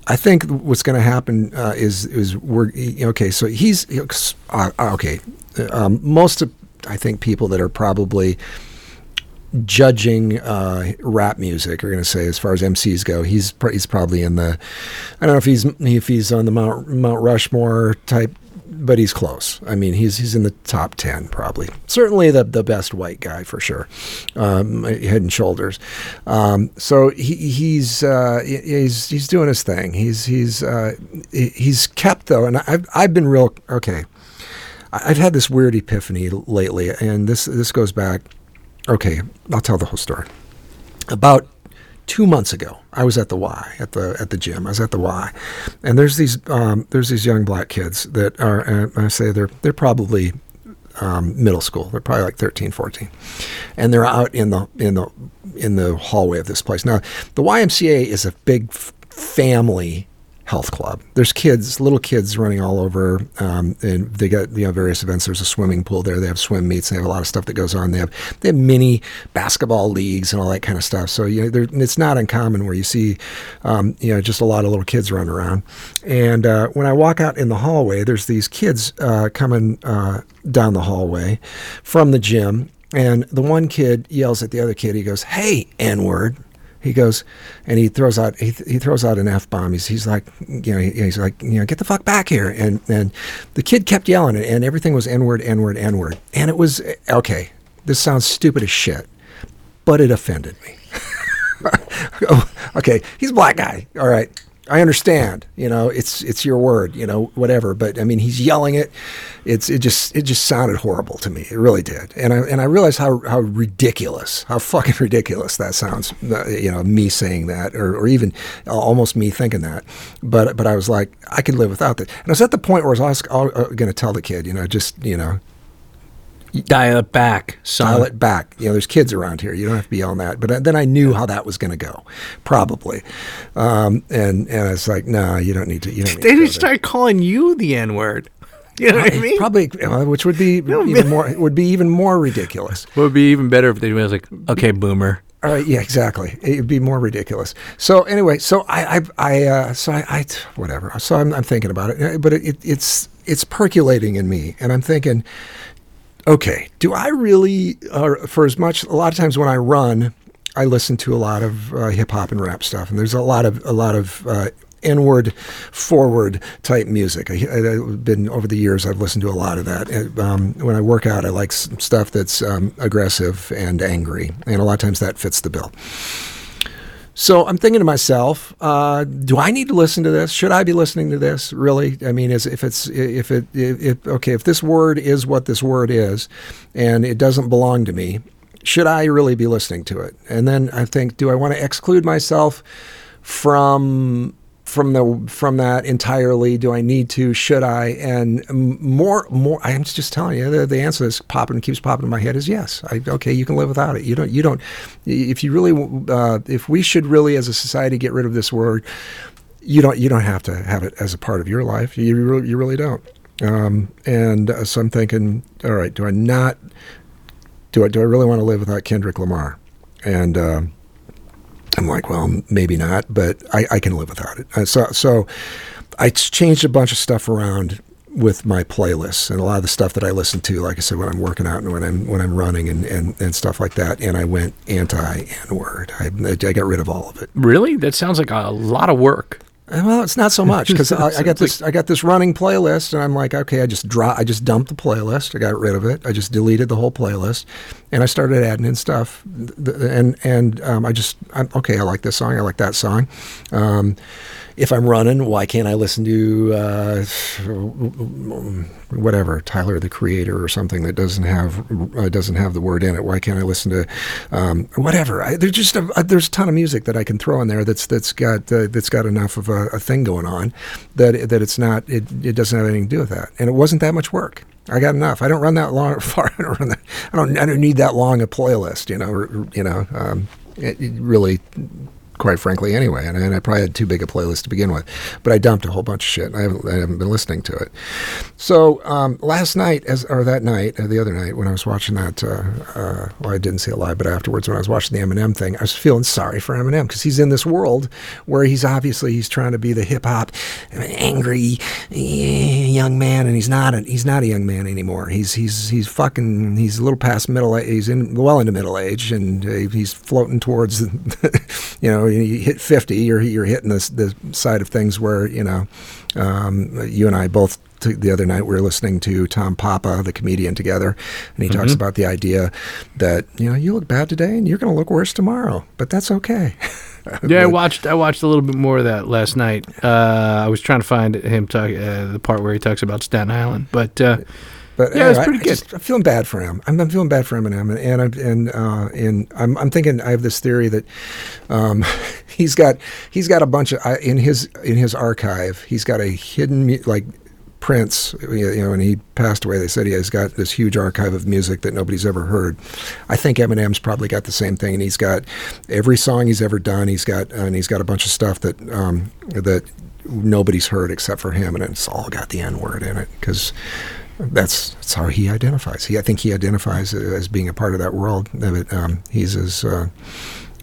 B: I think what's going to happen uh, is is we're okay. So he's uh, okay. Um, most of I think people that are probably judging uh, rap music are going to say, as far as MCs go, he's pr- he's probably in the. I don't know if he's if he's on the Mount Mount Rushmore type, but he's close. I mean, he's he's in the top ten probably. Certainly the the best white guy for sure, um, head and shoulders. Um, so he, he's uh, he's he's doing his thing. He's he's uh, he's kept though, and I've I've been real okay. I've had this weird epiphany lately, and this this goes back. Okay, I'll tell the whole story. About two months ago, I was at the Y at the at the gym. I was at the Y, and there's these um, there's these young black kids that are. I say they're they're probably um, middle school. They're probably like 13, 14, and they're out in the in the in the hallway of this place. Now, the YMCA is a big family health club. There's kids, little kids running all over, um, and they got you know various events. There's a swimming pool there. They have swim meets. They have a lot of stuff that goes on. They have they have mini basketball leagues and all that kind of stuff. So you know, it's not uncommon where you see um, you know just a lot of little kids running around. And uh, when I walk out in the hallway, there's these kids uh, coming uh, down the hallway from the gym. And the one kid yells at the other kid. He goes, "Hey, N word!" He goes, and he throws out he, he throws out an f bomb. He's, he's like, you know, he- he's like, you know, get the fuck back here. And and the kid kept yelling and everything was n word, n word, n word. And it was okay. This sounds stupid as shit, but it offended me. Okay, he's a black guy. All right, I understand. You know, it's it's your word. You know, whatever. But I mean, he's yelling it. It's it just it just sounded horrible to me. It really did. And I and I realized how how ridiculous, how fucking ridiculous that sounds. uh, You know, me saying that, or or even almost me thinking that. But but I was like, I could live without that. And I was at the point where I was going to tell the kid, you know, just you know,
C: Dial it back, son.
B: dial it back. You know, there's kids around here. You don't have to be yelling that. But then I knew how that was going to go, probably. Um, and and it's like, no, you don't need to. You don't need
C: They
B: to go
C: just start calling you the N word. You know what I mean?
B: Probably, uh, which would be even more would be even more ridiculous.
C: What would be even better if they was like, okay, boomer.
B: All right, yeah, exactly. It'd be more ridiculous. So anyway, so I, I, I uh, so I, I, whatever. So I'm, I'm thinking about it, uh, but it, it's, it's percolating in me, and I'm thinking, okay, do I really, uh, for as much, a lot of times when I run, I listen to a lot of uh, hip hop and rap stuff, and there's a lot of, a lot of. Uh, Inward, forward type music. I, I've been over the years. I've listened to a lot of that. And, Um, when I work out, I like stuff that's um, aggressive and angry, and a lot of times that fits the bill. So I'm thinking to myself, uh, do I need to listen to this? Should I be listening to this? Really? I mean, is if it's if it if, okay, if this word is what this word is, and it doesn't belong to me, should I really be listening to it? And then I think, do I want to exclude myself from from the from that entirely? Do I need to? Should I? And more more. I'm just telling you, the, the answer that's popping keeps popping in my head is yes. I, okay, you can live without it. You don't. You don't. If you really, uh, if we should really, as a society, get rid of this word, you don't. You don't have to have it as a part of your life. You really, you really don't. Um, and uh, so I'm thinking, all right, do I not? Do I do I really want to live without Kendrick Lamar? And um, I'm like, well, maybe not, but I, I can live without it. Uh, so, so I changed a bunch of stuff around with my playlists and a lot of the stuff that I listen to, like I said, when I'm working out and when I'm when I'm running and, and, and stuff like that. And I went anti N word. I, I got rid of all of it.
C: Really? That sounds like a lot of work.
B: Uh, Well, it's not so much because I, I got this. I got this running playlist, and I'm like, okay, I just draw. I just dumped the playlist. I got rid of it. I just deleted the whole playlist, and I started adding in stuff. And and um, I just, I'm, okay, I like this song. I like that song. Um, if I'm running, why can't I listen to uh, whatever Tyler the Creator or something that doesn't have uh, doesn't have the word in it? Why can't I listen to um, whatever? I, there's just a, a- there's a ton of music that I can throw in there that's that's got uh, that's got enough of a, a thing going on that that it's not it, it doesn't have anything to do with that, and it wasn't that much work. I got enough. I don't run that long far. I don't run that. I don't. I don't need that long a playlist. You know. You know. Um, it, it really quite frankly, anyway. And, and I probably had too big a playlist to begin with, but I dumped a whole bunch of shit. I haven't, I haven't been listening to it. So um, last night, as or that night, or the other night, when I was watching that, uh, uh, well, I didn't see it live, but afterwards, when I was watching the Eminem thing, I was feeling sorry for Eminem because he's in this world where he's obviously he's trying to be the hip hop angry eh, young man, and he's not. A, he's not a young man anymore. He's he's he's fucking. He's a little past middle. age. He's in well into middle age, and uh, he's floating towards, you know, you hit fifty, you're you're hitting this the side of things where you know, um, you and I both. The other night, we were listening to Tom Papa, the comedian, together, and he talks about the idea that you know you look bad today and you're going to look worse tomorrow, but that's okay.
C: Yeah, I watched. I watched a little bit more of that last night. Uh, I was trying to find him talk uh, the part where he talks about Staten Island, but uh,
B: But
C: Yeah, it's
B: anyway,
C: pretty
B: I
C: good.
B: just- I'm feeling bad for him. I'm, I'm feeling bad for Eminem, and and I'm, and, uh, and I'm, I'm thinking I have this theory that um, he's got he's got a bunch of I- in his in his archive. He's got a hidden like Prince, you know, when he passed away, they said he has got this huge archive of music that nobody's ever heard. I think Eminem's probably got the same thing, and he's got every song he's ever done. He's got and he's got a bunch of stuff that um, that nobody's heard except for him, and it's all got the N word in it because that's that's how he identifies. He, I think he identifies as being a part of that world. That um, he's as uh,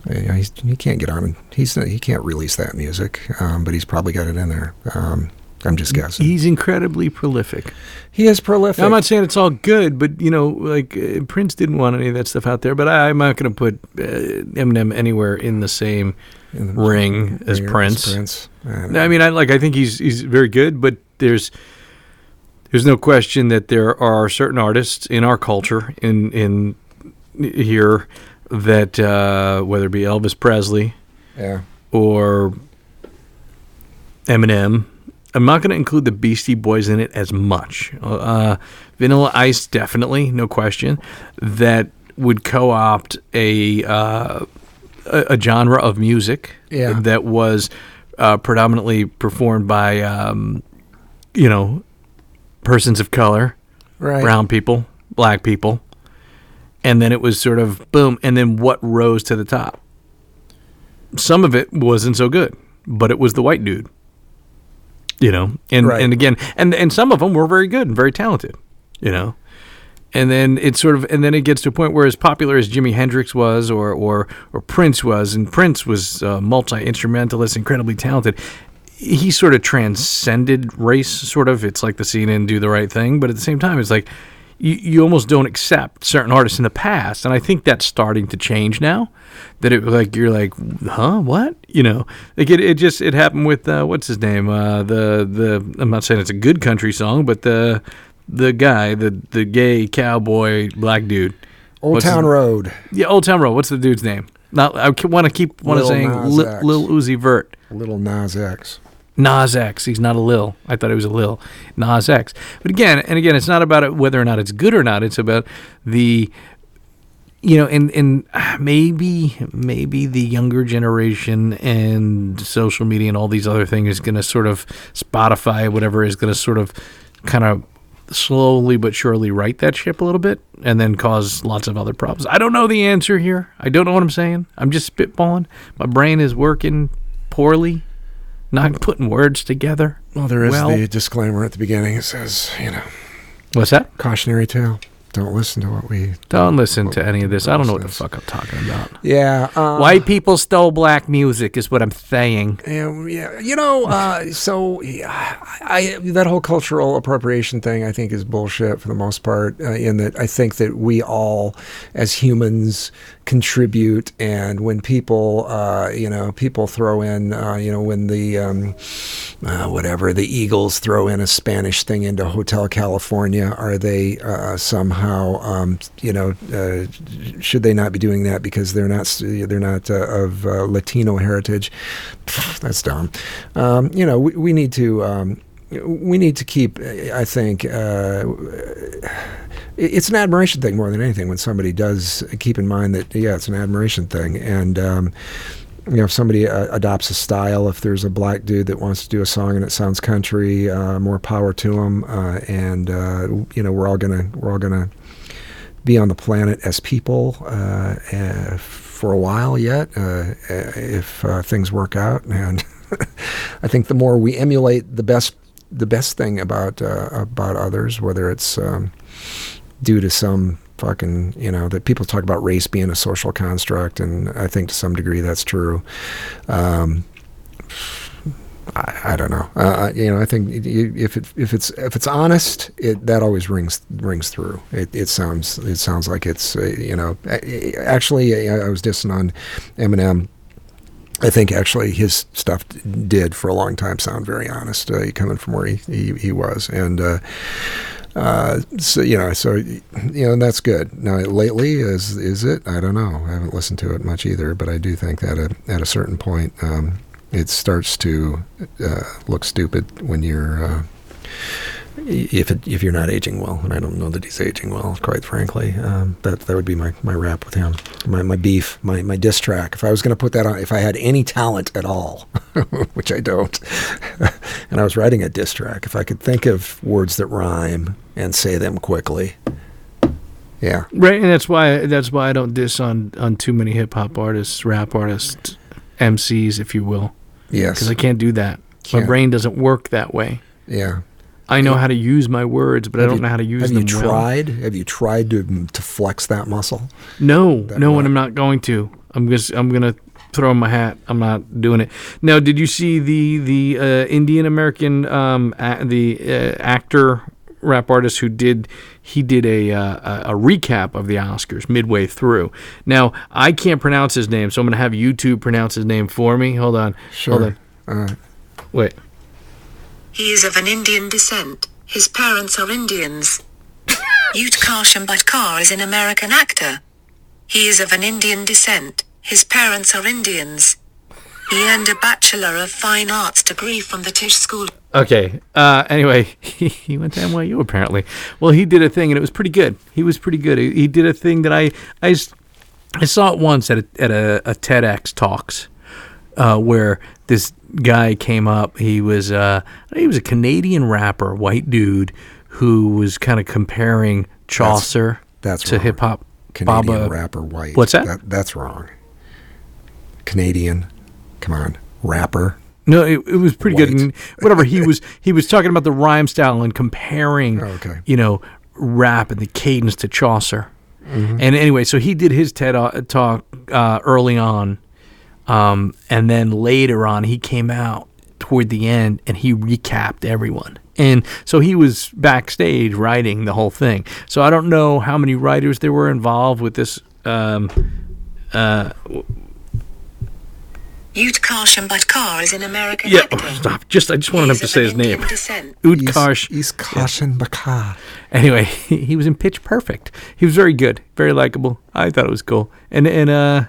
B: you know, he's, he can't get on. He's he can't release that music, um, but he's probably got it in there. Um, I'm just guessing.
C: He's incredibly prolific.
B: He is prolific.
C: Now, I'm not saying it's all good, but you know, like uh, Prince didn't want any of that stuff out there. But I, I'm not going to put uh, Eminem anywhere in the same
B: In the
C: ring as
B: ringer
C: Prince.
B: Prince. And,
C: I mean, I like. I think he's he's very good, but there's there's no question that there are certain artists in our culture in in here that uh, whether it be Elvis Presley
B: yeah,
C: or Eminem. I'm not going to include the Beastie Boys in it as much. Uh, Vanilla Ice, definitely, no question. That would co-opt a uh, a, genre of music
B: Yeah.
C: that was uh, predominantly performed by um, you know persons of color,
B: right.
C: brown people, black people, and then it was sort of boom, and then what rose to the top. Some of it wasn't so good, but it was the white dude. You know, and
B: Right.
C: and again, and and some of them were very good and very talented. You know, and then it's sort of and then it gets to a point where as popular as Jimi Hendrix was or or or Prince was and Prince was uh, multi instrumentalist incredibly talented he sort of transcended race sort of. It's like the scene in do the right thing but at the same time it's like you, you almost don't accept certain artists in the past and I think that's starting to change now that it like you're like huh? What? You know? Like it, it just it happened with uh, what's his name? Uh, the the I'm not saying it's a good country song but the the guy the the gay cowboy black dude.
B: Old
C: What's his-
B: Town Road,
C: yeah Old Town Road. What's the dude's name? Not I want to keep want to saying
B: Nas
C: Lil,
B: X.
C: Lil Uzi Vert.
B: Little Nas X.
C: Nas X. He's not a Lil. I thought he was a Lil. Nas X. But again, and again, it's not about whether or not it's good or not. It's about the, you know, and and maybe maybe the younger generation and social media and all these other things is going to sort of Spotify, whatever, is going to sort of kind of slowly but surely right that ship a little bit and then cause lots of other problems. I don't know the answer here. I don't know what I'm saying. I'm just spitballing. My brain is working poorly, not putting words together.
B: Well, there is
C: Well-
B: the disclaimer at the beginning. It says, you know,
C: What's that?
B: cautionary tale. Don't listen to what we.
C: Don't listen to any of this. I don't know what the fuck I'm talking about.
B: Yeah. Uh,
C: White people stole black music, is what I'm saying.
B: Yeah, yeah, you know, uh, so yeah, I, I that whole cultural appropriation thing, I think, is bullshit for the most part. Uh, in that, I think that we all, as humans, contribute, and when people, uh, you know, people throw in, uh, you know, when the um, uh, whatever the Eagles throw in a Spanish thing into Hotel California, are they uh, somehow, um, you know, uh, should they not be doing that because they're not they're not of Latino heritage? That's dumb. Um, you know, we, we need to. We need to keep, I think, uh, it's an admiration thing more than anything when somebody does keep in mind that, yeah, it's an admiration thing. And, um, you know, if somebody uh, adopts a style, if there's a black dude that wants to do a song and it sounds country, uh, more power to him. Uh, and uh, you know, we're all gonna we're all gonna be on the planet as people uh, for a while yet, if things work out. And I think the more we emulate the best the best thing about uh, about others, whether it's um, due to some fucking you know that people talk about race being a social construct, and I think to some degree that's true. Um, I, I don't know. Uh, you know, I think if it, if it's if it's honest, it that always rings rings through. It, it sounds it sounds like it's uh, you know. Actually, I, I was dissing on Eminem. I think actually his stuff did for a long time sound very honest, uh, coming from where he, he, he was, and uh, uh, so you know, so you know, and that's good. Now, lately, is is it? I don't know. I haven't listened to it much either, but I do think that at, at a certain point, um, it starts to uh, look stupid when you're. Uh, if it, if you're not aging well, and I don't know that he's aging well, quite frankly, um, that that would be my, my rap with him, my my beef, my my diss track. If I was going to put that on, if I had any talent at all, which I don't, and I was writing a diss track, if I could think of words that rhyme and say them quickly, yeah,
C: Right, and that's why that's why I don't diss on on too many hip hop artists, rap artists, MCs, if you will,
B: yes,
C: because I can't do that. My
B: Can't.
C: brain doesn't work that way.
B: yeah.
C: I know how to use my words, but I don't
B: you-
C: know how to use
B: Have
C: them Have
B: you
C: well.
B: tried? Have you tried to to flex that muscle?
C: No,
B: That
C: no, and I'm not going to. I'm just I'm gonna throw in my hat. I'm not doing it. Now, did you see the the uh, Indian American um a- the uh, actor rap artist who did he did a, uh, a recap of the Oscars midway through. Now I can't pronounce his name, so I'm gonna have YouTube pronounce his name for me. Hold on, hold on,
B: Uh,
C: wait.
E: He is of an Indian descent. His parents are Indians. Utkarsh Ambedkar is an American actor. He is of an Indian descent. His parents are Indians. He earned a Bachelor of Fine Arts degree from the Tisch School.
C: Okay. Uh, anyway, he, he went to NYU apparently. Well, he did a thing and it was pretty good. He was pretty good. He, he did a thing that I I, I saw it once at a, at a, a TEDx talks uh, where this guy came up. He was uh, he was a Canadian rapper, white dude, who was kind of comparing Chaucer
B: that's
C: to hip hop.
B: Canadian
C: Baba-
B: rapper white.
C: What's that?
B: That's wrong. Canadian. Come on, rapper.
C: No, it, it was pretty good. And whatever he was, he was talking about the rhyme style and comparing,
B: Oh, okay.
C: you know, rap and the cadence to Chaucer.
B: Mm-hmm.
C: And anyway, so he did his TED talk uh, early on, um, and then later on he came out toward the end and he recapped everyone. And so he was backstage writing the whole thing. So I don't know how many writers there were involved with this. Um, uh,
E: Utkarsh Ambedkar is an American
C: yeah,
E: actor.
C: stop. Just I just wanted him to say
E: an
C: his name.
E: Indian descent.
C: Utkarsh.
B: East, East Caution Baka.
C: Anyway, he was in Pitch Perfect. He was very good, very likable. I thought it was cool. And and uh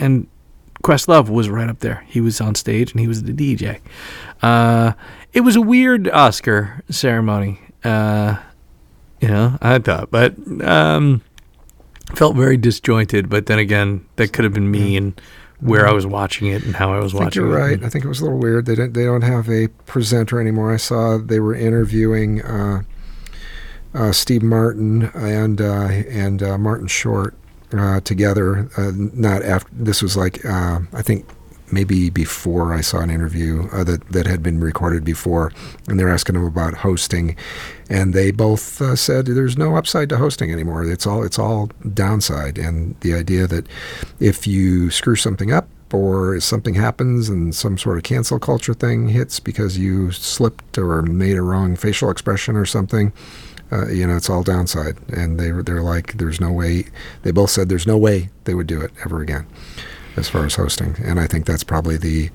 C: and Questlove was right up there. He was on stage and he was the DJ. Uh it was a weird Oscar ceremony. Uh you know, I thought, but um felt very disjointed, but then again, that could have been me and where I was watching it and how I was
B: I
C: watching
B: you're
C: it.
B: right. I think it was a little weird. They don't. They don't have a presenter anymore. I saw they were interviewing uh, uh, Steve Martin and uh, and uh, Martin Short uh, together. Uh, not after. This was like uh, I think maybe before I saw an interview uh, that that had been recorded before, and they're asking them about hosting, and they both uh, said there's no upside to hosting anymore. It's all it's all downside, and the idea that if you screw something up or if something happens and some sort of cancel culture thing hits because you slipped or made a wrong facial expression or something, uh, you know, it's all downside. And they were they're like, there's no way. They both said there's no way they would do it ever again, as far as hosting. And I think that's probably the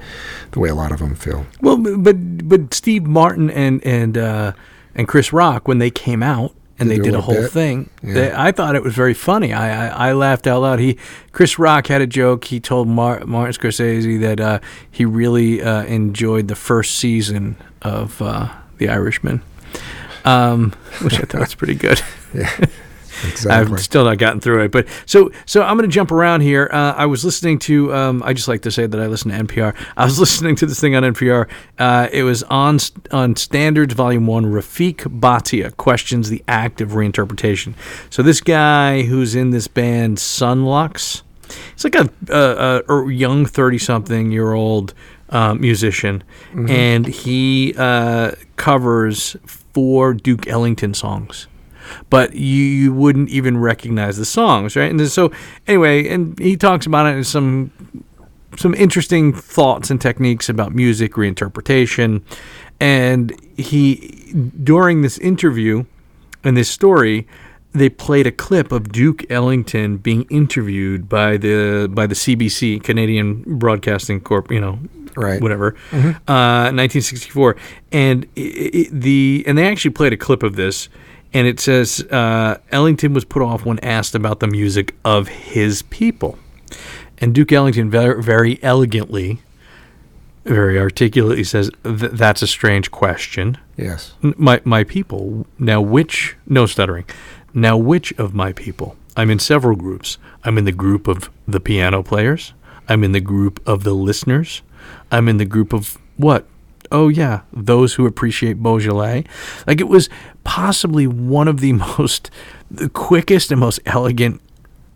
B: the way a lot of them feel.
C: Well, but but Steve Martin and and uh, and Chris Rock when they came out and
B: Did
C: they did a whole
B: bit?
C: thing,
B: Yeah.
C: they, I thought it was very funny. I, I I laughed out loud. He Chris Rock had a joke. He told Mar- Martin Scorsese that uh, he really uh, enjoyed the first season of uh, The Irishman, um, which I thought was pretty good.
B: Yeah, exactly.
C: I've still not gotten through it, but so so I'm going to jump around here. Uh, I was listening to. Um, I just like to say that I listen to NPR. I was listening to this thing on NPR. Uh, it was on on Standards Volume One. Rafiq Bhatia questions the act of reinterpretation. So this guy who's in this band Son Lux, he's like a, a, a young thirty something year old uh, musician, and he uh, covers four Duke Ellington songs but you, you wouldn't even recognize the songs, right? And so anyway, and he talks about it in some some interesting thoughts and techniques about music reinterpretation. And he during this interview and this story, they played a clip of Duke Ellington being interviewed by the by the CBC Canadian Broadcasting Corp, you know,
B: Right.
C: whatever, uh, 1964, and i i the and they actually played a clip of this, and it says uh, Ellington was put off when asked about the music of his people, and Duke Ellington very, very elegantly very articulately says, "That's a strange question."
B: Yes.
C: My my people. Now, which no stuttering. Now, which of my people? I'm in several groups. I'm in the group of the piano players. I'm in the group of the listeners. I'm in the group of what? Oh yeah, those who appreciate Beaujolais. Like it was possibly one of the most, the quickest and most elegant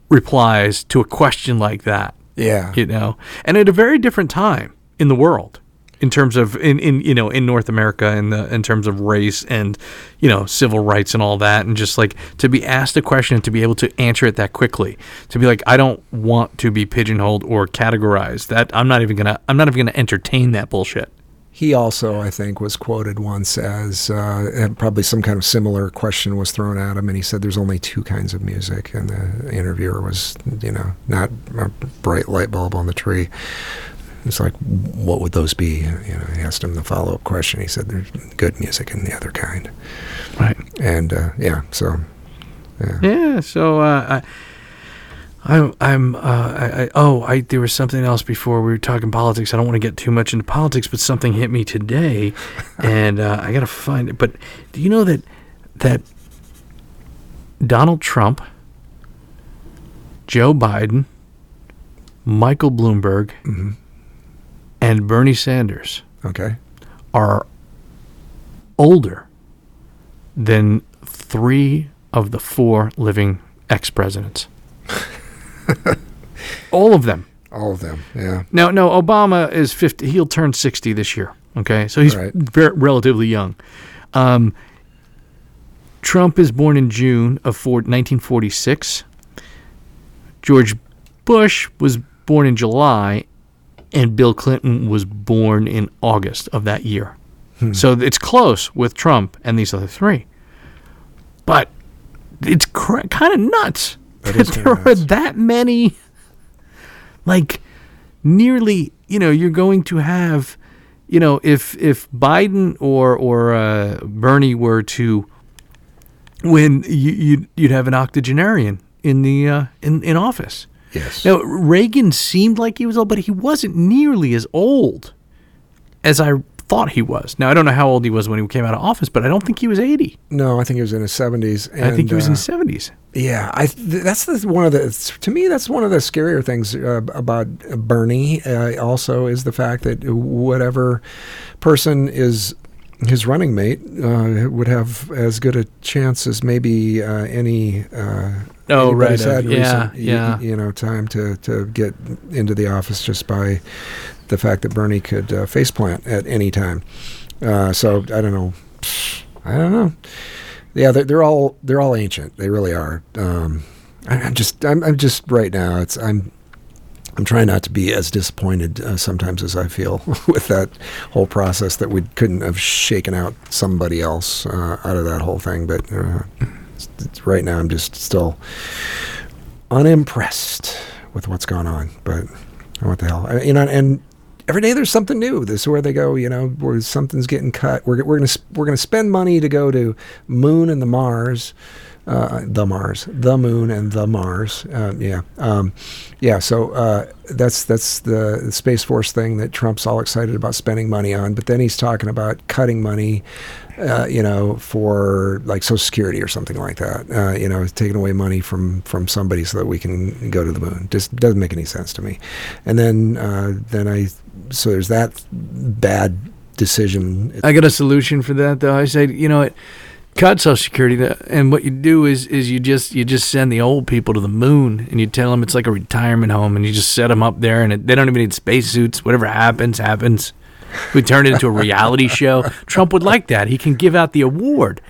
C: replies to a question like that
B: Yeah.
C: you know, and at a very different time in the world in terms of in, in you know in North America in the in terms of race and you know civil rights and all that and just like to be asked a question and to be able to answer it that quickly to be like I don't want to be pigeonholed or categorized that I'm not even gonna I'm not even gonna entertain that bullshit
B: He also, I think, was quoted once as uh, probably some kind of similar question was thrown at him, and he said, "There's only two kinds of music." And the interviewer was, you know, not a bright light bulb on the tree. It's like, what would those be? You know, he asked him the follow up question. He said, "There's good music and the other kind."
C: right
B: And uh, yeah, so yeah.
C: yeah so uh, I I'm, I'm, uh, I, I, oh, I, there was something else before we were talking politics. I don't want to get too much into politics, but something hit me today, and uh, I gotta find it. But do you know that that Donald Trump, Joe Biden, Michael Bloomberg, and Bernie Sanders
B: okay,
C: are older than three of the four living ex-presidents. All of them.
B: all of them, yeah,
C: Now, no, Obama is 50. He'll turn 60 this year. Okay. So he's
B: Right.
C: ver- relatively young. Um, Trump is born in June of four, 1946. George Bush was born in July, and Bill Clinton was born in August of that year. So it's close with Trump and these other three. But it's cr- kind of nuts
B: That
C: that,
B: is kinda
C: there are that many, like, nearly, you know, you're going to have, you know, if if Biden or or uh, Bernie were to win, you, you'd you'd have an octogenarian in the uh, in in office.
B: Yes,
C: Now Reagan seemed like he was old, but he wasn't nearly as old as I thought he was. Now I don't know how old he was when he came out of office, but I don't think he was eighty.
B: no, I think he was in his seventies.
C: I think he was in
B: uh,
C: his seventies.
B: Yeah, I th- that's the, one of the to me that's one of the scarier things uh, about Bernie. Uh, also, is the fact that whatever person is his running mate uh, would have as good a chance as maybe uh, any. Uh,
C: Oh, right,
B: had
C: yeah,
B: recent,
C: yeah.
B: You know, time to to get into the office just by the fact that Bernie could uh, faceplant at any time. Uh, so I don't know. I don't know. Yeah, they're, they're all they're all ancient. They really are. Um, I, I'm just I'm, I'm just right now. It's I'm I'm trying not to be as disappointed uh, sometimes as I feel with that whole process that we couldn't have shaken out somebody else uh, out of that whole thing. But uh, it's, it's, right now, I'm just still unimpressed with what's going on. But what the hell? I, you know, and every day there's something new. This is where they go. You know, where something's getting cut. We're we're gonna we're gonna spend money to go to Moon and the Mars. Uh, the Mars, the Moon, and the Mars. Uh, yeah, um, yeah. So uh, that's that's the Space Force thing that Trump's all excited about spending money on. But then he's talking about cutting money, uh, you know, for like Social Security or something like that. Uh, you know, taking away money from from somebody so that we can go to the moon. Just doesn't make any sense to me. And then then I so there's that bad decision.
C: I got a solution for that though. I said, you know what? Cut Social Security, and what you do is is you just you just send the old people to the moon, and you tell them it's like a retirement home, and you just set them up there, and it, they don't even need spacesuits. Whatever happens, happens. We turn it into a reality show. Trump would like that. He can give out the award.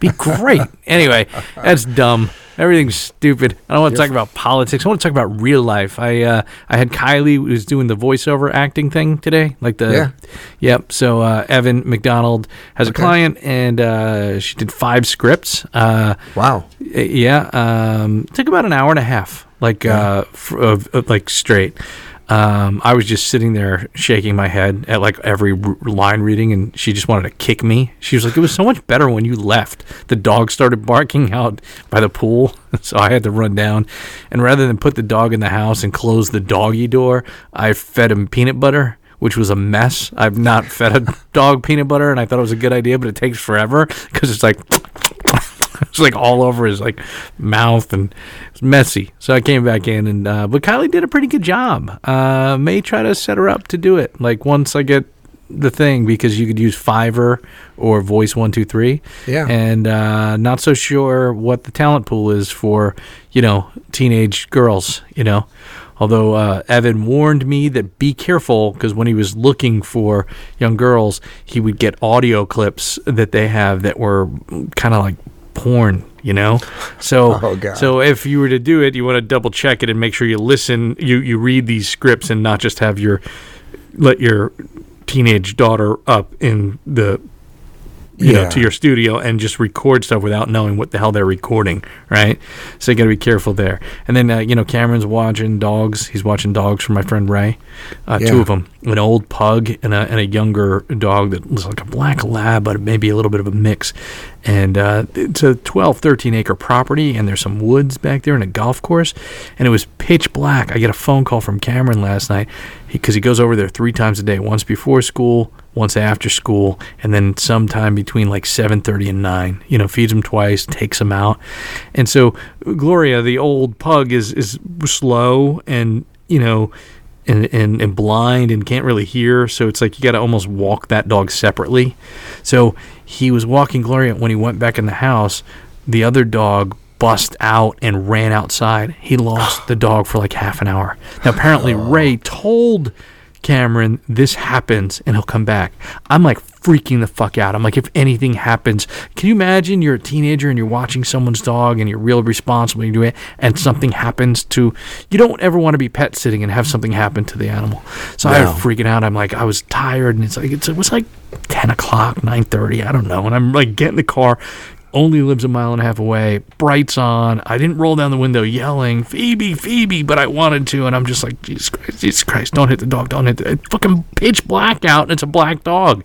C: Be great. Anyway, that's dumb. Everything's stupid. I don't want to talk about politics. I want to talk about real life. I uh, I had Kylie who was doing the voiceover acting thing today, like the
B: Yeah.
C: Yep. So uh, Evan McDonald has a client, and uh, she did five scripts. Uh,
B: Wow.
C: yeah. Um, took about an hour and a half, like uh, f- of, of like straight. Um, I was just sitting there shaking my head at like every r- line reading, and she just wanted to kick me. She was like, "It was so much better when you left." The dog started barking out by the pool, so I had to run down. And rather than put the dog in the house and close the doggy door, I fed him peanut butter which was a mess. I've not fed a dog peanut butter, and I thought it was a good idea, but it takes forever because it's like it's like all over his like mouth and it's messy. So I came back in, and uh, but Kylie did a pretty good job. Uh, may try to set her up to do it. Like once I get the thing because you could use Fiverr or Voice One Two Three.
B: Yeah.
C: And uh, not so sure what the talent pool is for you know teenage girls. You know. Although uh, Evan warned me that be careful because when he was looking for young girls, he would get audio clips that they have that were kind of like porn, you know. So,
B: Oh, God.
C: so if you were to do it, you want to double check it and make sure you listen, you you read these scripts and not just have your let your teenage daughter up in the you know
B: Yeah.
C: to your studio and just record stuff without knowing what the hell they're recording, right? So you got to be careful there. And then uh, you know Cameron's watching dogs. He's watching dogs from my friend Ray. Uh, Two of them, an old pug and a, and a younger dog that was like a black lab, but maybe a little bit of a mix. And uh, it's a 12, 13 acre property, and there's some woods back there and a golf course. And it was pitch black. I get a phone call from Cameron last night because he goes over there three times a day, once before school, once after school, and then sometime between like 7:30 and 9. You know, feeds him twice, takes him out. And so Gloria, the old pug is is slow and, you know, and, and, and blind and can't really hear. So it's like you got to almost walk that dog separately. So he was walking Gloria when he went back in the house. The other dog bust out and ran outside. He lost the dog for like half an hour. Now, apparently, oh. Ray told Cameron this happens and he'll come back. I'm like freaking the fuck out. I'm like, if anything happens, can you imagine you're a teenager and you're watching someone's dog and you're real responsible, you do it, and something happens to you don't ever want to be pet sitting and have something happen to the animal. So I
B: No.
C: was freaking out. I'm like, I was tired and it's like it's, it was like ten o'clock, nine thirty, I don't know. And I'm like get in the car. Only lives a mile and a half away. Brights on. I didn't roll down the window yelling, Phoebe, Phoebe, but I wanted to. And I'm just like, Jesus Christ, Jesus Christ, don't hit the dog, don't hit the it's fucking pitch black out. And it's a black dog,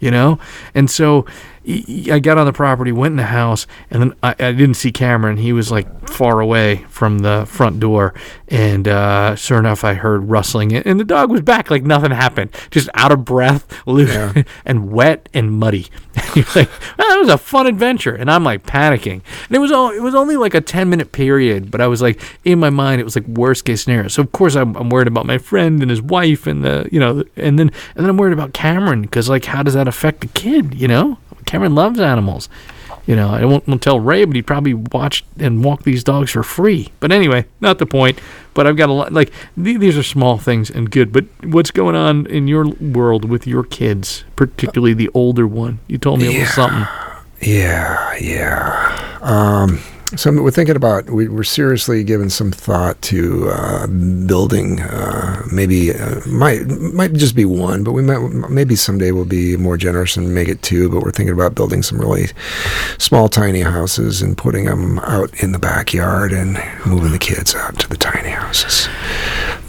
C: you know? And so I got on the property, went in the house, and then I, I didn't see Cameron. He was like far away from the front door. And uh, sure enough, I heard rustling, and the dog was back like nothing happened, just out of breath, lo- and wet and muddy. You're like, well, that was a fun adventure, and I'm like panicking. And it was all, it was only like a ten minute period, but I was like in my mind, it was like worst case scenario. So of course I'm, I'm worried about my friend and his wife, and the you know, and then and then I'm worried about Cameron because like how does that affect the kid? You know, Cameron loves animals. You know, I won't, won't tell Ray, but he'd probably watch and walk these dogs for free. But anyway, not the point. But I've got a lot. Like th- these are small things and good. But what's going on in your world with your kids, particularly the older one? You told me a little something.
B: Yeah, yeah. Um, so we're thinking about we, we're seriously giving some thought to uh, building. Uh, maybe uh, might might just be one, but we might maybe someday we'll be more generous and make it two. But we're thinking about building some really small, tiny houses and putting them out in the backyard and moving the kids out to the tiny houses.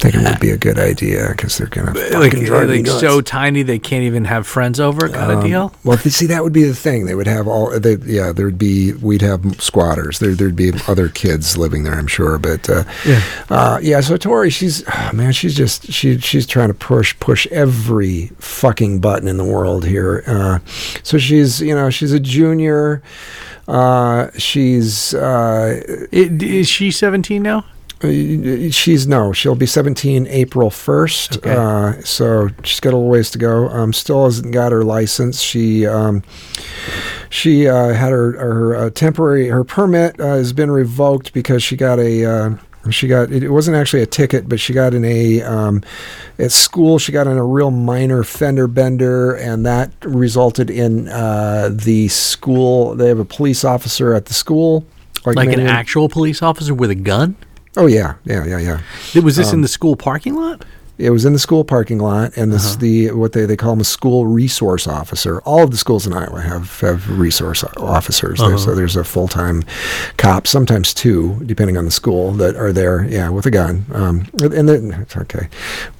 B: I think it would be a good idea because they're gonna
C: Like,
B: fucking drive me
C: like
B: nuts.
C: so tiny they can't even have friends over, kind of
B: Um,
C: deal.
B: Well, th- see, that would be the thing. They would have all. They, yeah, there'd be. We'd have squatters. There, there'd be other kids living there. I'm sure, but uh,
C: Yeah.
B: uh, yeah. So Tori, she's oh, man, she's just she she's trying to push push every fucking button in the world here. Uh, so she's you know she's a junior. Uh, she's uh,
C: It, is she 17 now?
B: She's no, she'll be 17 April 1st.
C: Okay.
B: Uh, so she's got a little ways to go. Um, still hasn't got her license. She um, she uh, had her her uh, temporary her permit uh, has been revoked because she got a uh, she got it wasn't actually a ticket, but she got in a um, at school. She got in a real minor fender bender, and that resulted in uh, the school. They have a police officer at the school,
C: Like an actual police officer with a gun?
B: Oh yeah, yeah, yeah, yeah.
C: Was this in
B: Um,
C: the school parking lot?
B: It was in the school parking lot, and
C: Uh-huh.
B: this the what they, they call them a school resource officer. All of the schools in Iowa have have resource officers.
C: Uh-huh.
B: so there's a full time cop, sometimes two, depending on the school, that are there. Yeah, with a gun. Um, and then it's okay.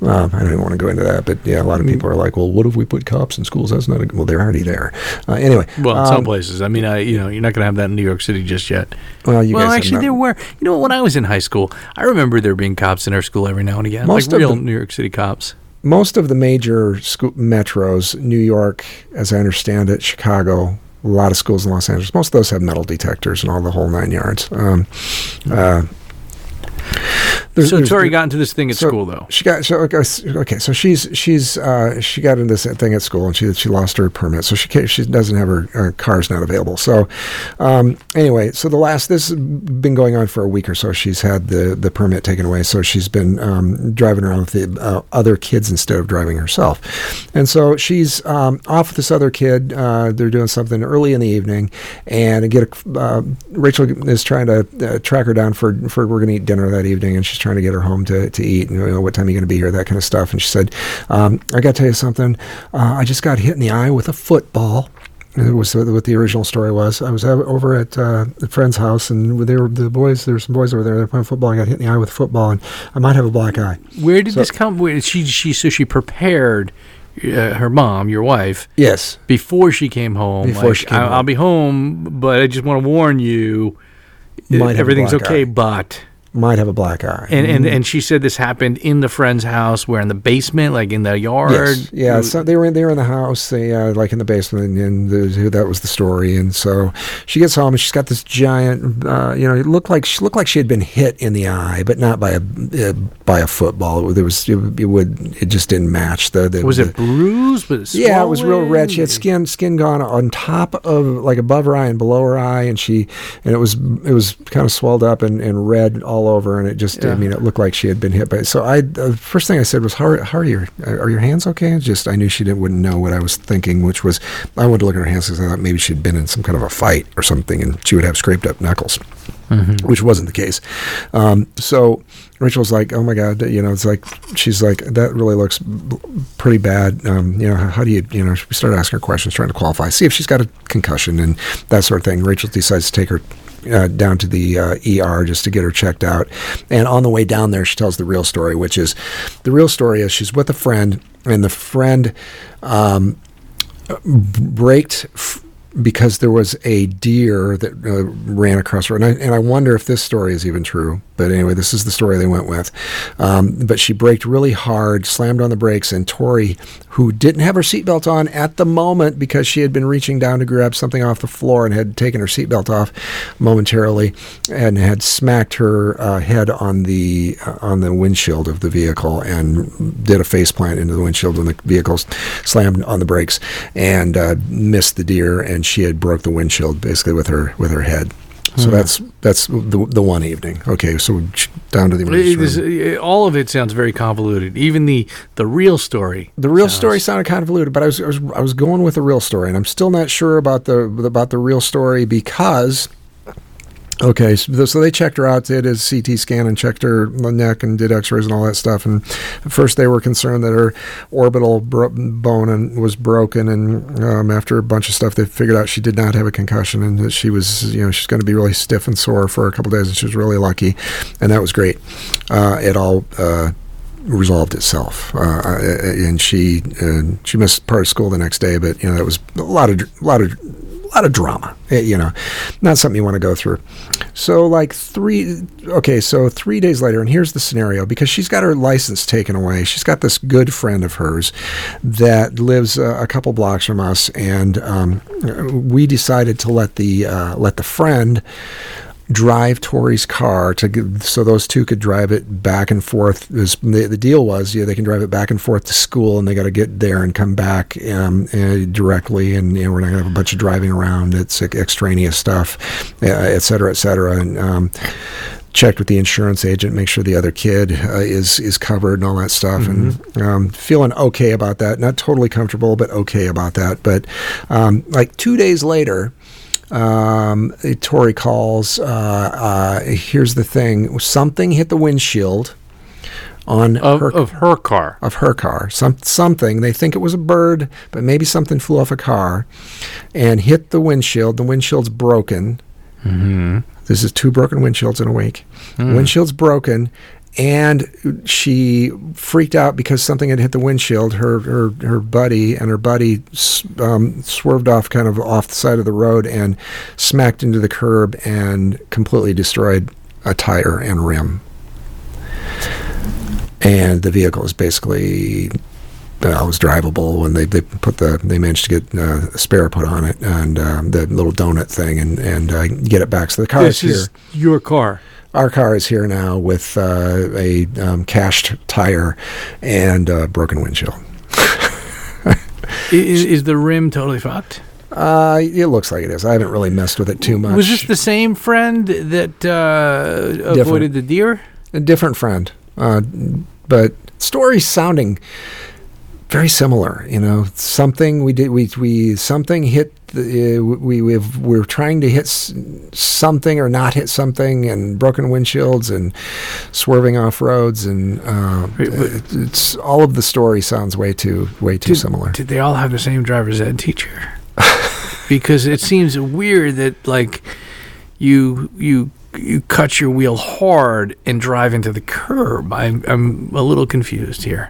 B: Um, I don't even want to go into that, but yeah, a lot of people are like, well, what if we put cops in schools? That's not a, well, they're already there. Uh, anyway,
C: Well, in some
B: um,
C: places. I mean, I, you know, you're not going to have that in New York City just yet.
B: well, you
C: well, actually, there were. You know, when I was in high school, I remember there being cops in our school every now and again,
B: Most
C: like
B: of
C: real
B: them-
C: New York City cops.
B: most of the major school, metros, New York, as I understand it, Chicago, a lot of schools in Los Angeles, most of those have metal detectors and all the whole nine yards. Um, uh, there's-
C: So
B: there's-
C: Tori got into this thing at
B: so
C: school, though.
B: She got so okay, okay. So she's she's uh, she got into this thing at school and she she lost her permit. So she can't, she doesn't have her, her car's not available. So um, anyway, so the last this has been going on for a week or so. She's had the the permit taken away. So she's been um, driving around with the uh, other kids instead of driving herself. And so she's um, off with this other kid. Uh, they're doing something early in the evening, and get a, uh, Rachel is trying to uh, track her down for for we're going to eat dinner that evening, and she's trying to get her home to, to eat. And, you know, what time are you going to be here? That kind of stuff. And she said, um, "I got to tell you something. Uh, I just got hit in the eye with a football." It was what the original story was. I was over at uh, a friend's house, and they were the boys. There were some boys over there. They were playing football. I got hit in the eye with a football, and I might have a black eye.
C: Where did
B: So-
C: this come? Where she she so she prepared uh, her mom, your wife,
B: Yes,
C: before she came home.
B: Before
C: like,
B: she came
C: I,
B: home.
C: I'll be home, but I just want to warn you,
B: Might
C: everything's okay.
B: eye.
C: But
B: might have a black eye.
C: and, and and she said this happened in the friend's house, where in the basement, like in the yard.
B: Yes. Yeah. So they were in, they were in the house. They uh, like in the basement, and, the, that was the story. And so she gets home, and she's got this giant. Uh, you know, it looked like she looked like she had been hit in the eye, but not by a uh, by a football. There was it, would- it would it just didn't match the. the
C: was
B: the,
C: it bruised? Was it
B: yeah, it was real red. She had skin skin gone on top of like above her eye and below her eye, and she and it was it was kind of swelled up and, and red all over, and it just I
C: Yeah.
B: mean it looked like she had been hit by. So I the first thing I said was, "How are, how are your are your hands okay?" It's just I knew she didn't wouldn't know what I was thinking, which was I wanted to look at her hands because I thought maybe she'd been in some kind of a fight or something, and she would have scraped up knuckles which wasn't the case. Um, so Rachel's like, "Oh my God," you know, it's like she's like, "That really looks pretty bad." Um, you know, how, how do you, you know? We started asking her questions, trying to qualify, see if she's got a concussion and that sort of thing. Rachel decides to take her. Uh, down to the uh, ER just to get her checked out. And on the way down there, she tells the real story, which is the real story is she's with a friend, and the friend um, braked f- because there was a deer that uh, ran across her. And I, and I wonder if this story is even true. But anyway, this is the story they went with. Um, but she braked really hard, slammed on the brakes, and Tori, who didn't have her seatbelt on at the moment because she had been reaching down to grab something off the floor and had taken her seatbelt off momentarily and had smacked her uh, head on the uh, on the windshield of the vehicle and did a face plant into the windshield when the vehicle slammed on the brakes and uh, missed the deer and she had broke the windshield basically with her with her head. So hmm. that's that's the the one evening. Okay, so down to the
C: It
B: emergency
C: all of it sounds very convoluted. Even the the real story.
B: The real story sounded convoluted, but I was, I was I was going with the real story, and I'm still not sure about the about the real story because. Okay, so, so they checked her out, did a CT scan, and checked her neck and did X-rays and all that stuff. And at first, they were concerned that her orbital bro- bone and was broken. And um, after a bunch of stuff, they figured out she did not have a concussion, and that she was, you know, she's going to be really stiff and sore for a couple days. And she was really lucky, and that was great. Uh, it all. Uh, resolved itself, uh, and she uh, she missed part of school the next day. But you know that was a lot of a lot of lot of drama. eh, you know, not something you want to go through. So like three, okay, so three days later, and here's the scenario because she's got her license taken away. She's got this good friend of hers that lives uh, a couple blocks from us, and um, we decided to let the uh, let the friend drive Tori's car to so those two could drive it back and forth. This- The, the deal was, yeah, they can drive it back and forth to school, and they got to get there and come back um, uh, directly. And you know, we're not going to have a bunch of driving around. It's like, extraneous stuff, uh, et cetera, et cetera. And um, checked with the insurance agent, make sure the other kid uh, is is covered and all that stuff, and um, feeling okay about that. Not totally comfortable, but okay about that. But um, like two days later um, Tori calls. Uh, uh, here's the thing: something hit the windshield on
C: Of,
B: her
C: of her car.
B: of her car. Some something they think it was a bird, but maybe something flew off a car and hit the windshield. The windshield's broken. Mm-hmm. This is two broken windshields in a week. Windshield's broken. And she freaked out because something had hit the windshield. Her her, her buddy and her buddy um, swerved off, kind of off the side of the road, and smacked into the curb and completely destroyed a tire and rim and the vehicle is basically uh, was drivable when they, they put the they managed to get uh, a spare put on it and um, the little donut thing and and uh, get it back. So the car
C: This
B: is here.
C: is your car.
B: Our car is here now with uh, a um, cashed tire and a broken windshield.
C: Is, is the rim totally fucked?
B: Uh, it looks like it is. I haven't really messed with it too much.
C: Was this the same friend that uh, avoided the deer?
B: a different friend, uh, but stories sounding very similar. You know, something we did, we we something hit. The, uh, we we've, we're trying to hit something or not hit something, and broken windshields and swerving off roads, and uh,
C: Wait, wait.
B: it- it's all of the story sounds way too way too
C: Did-
B: similar.
C: Did they all have the same driver's ed teacher? because it seems weird that like you you you cut your wheel hard and drive into the curb. I'm I'm a little confused here.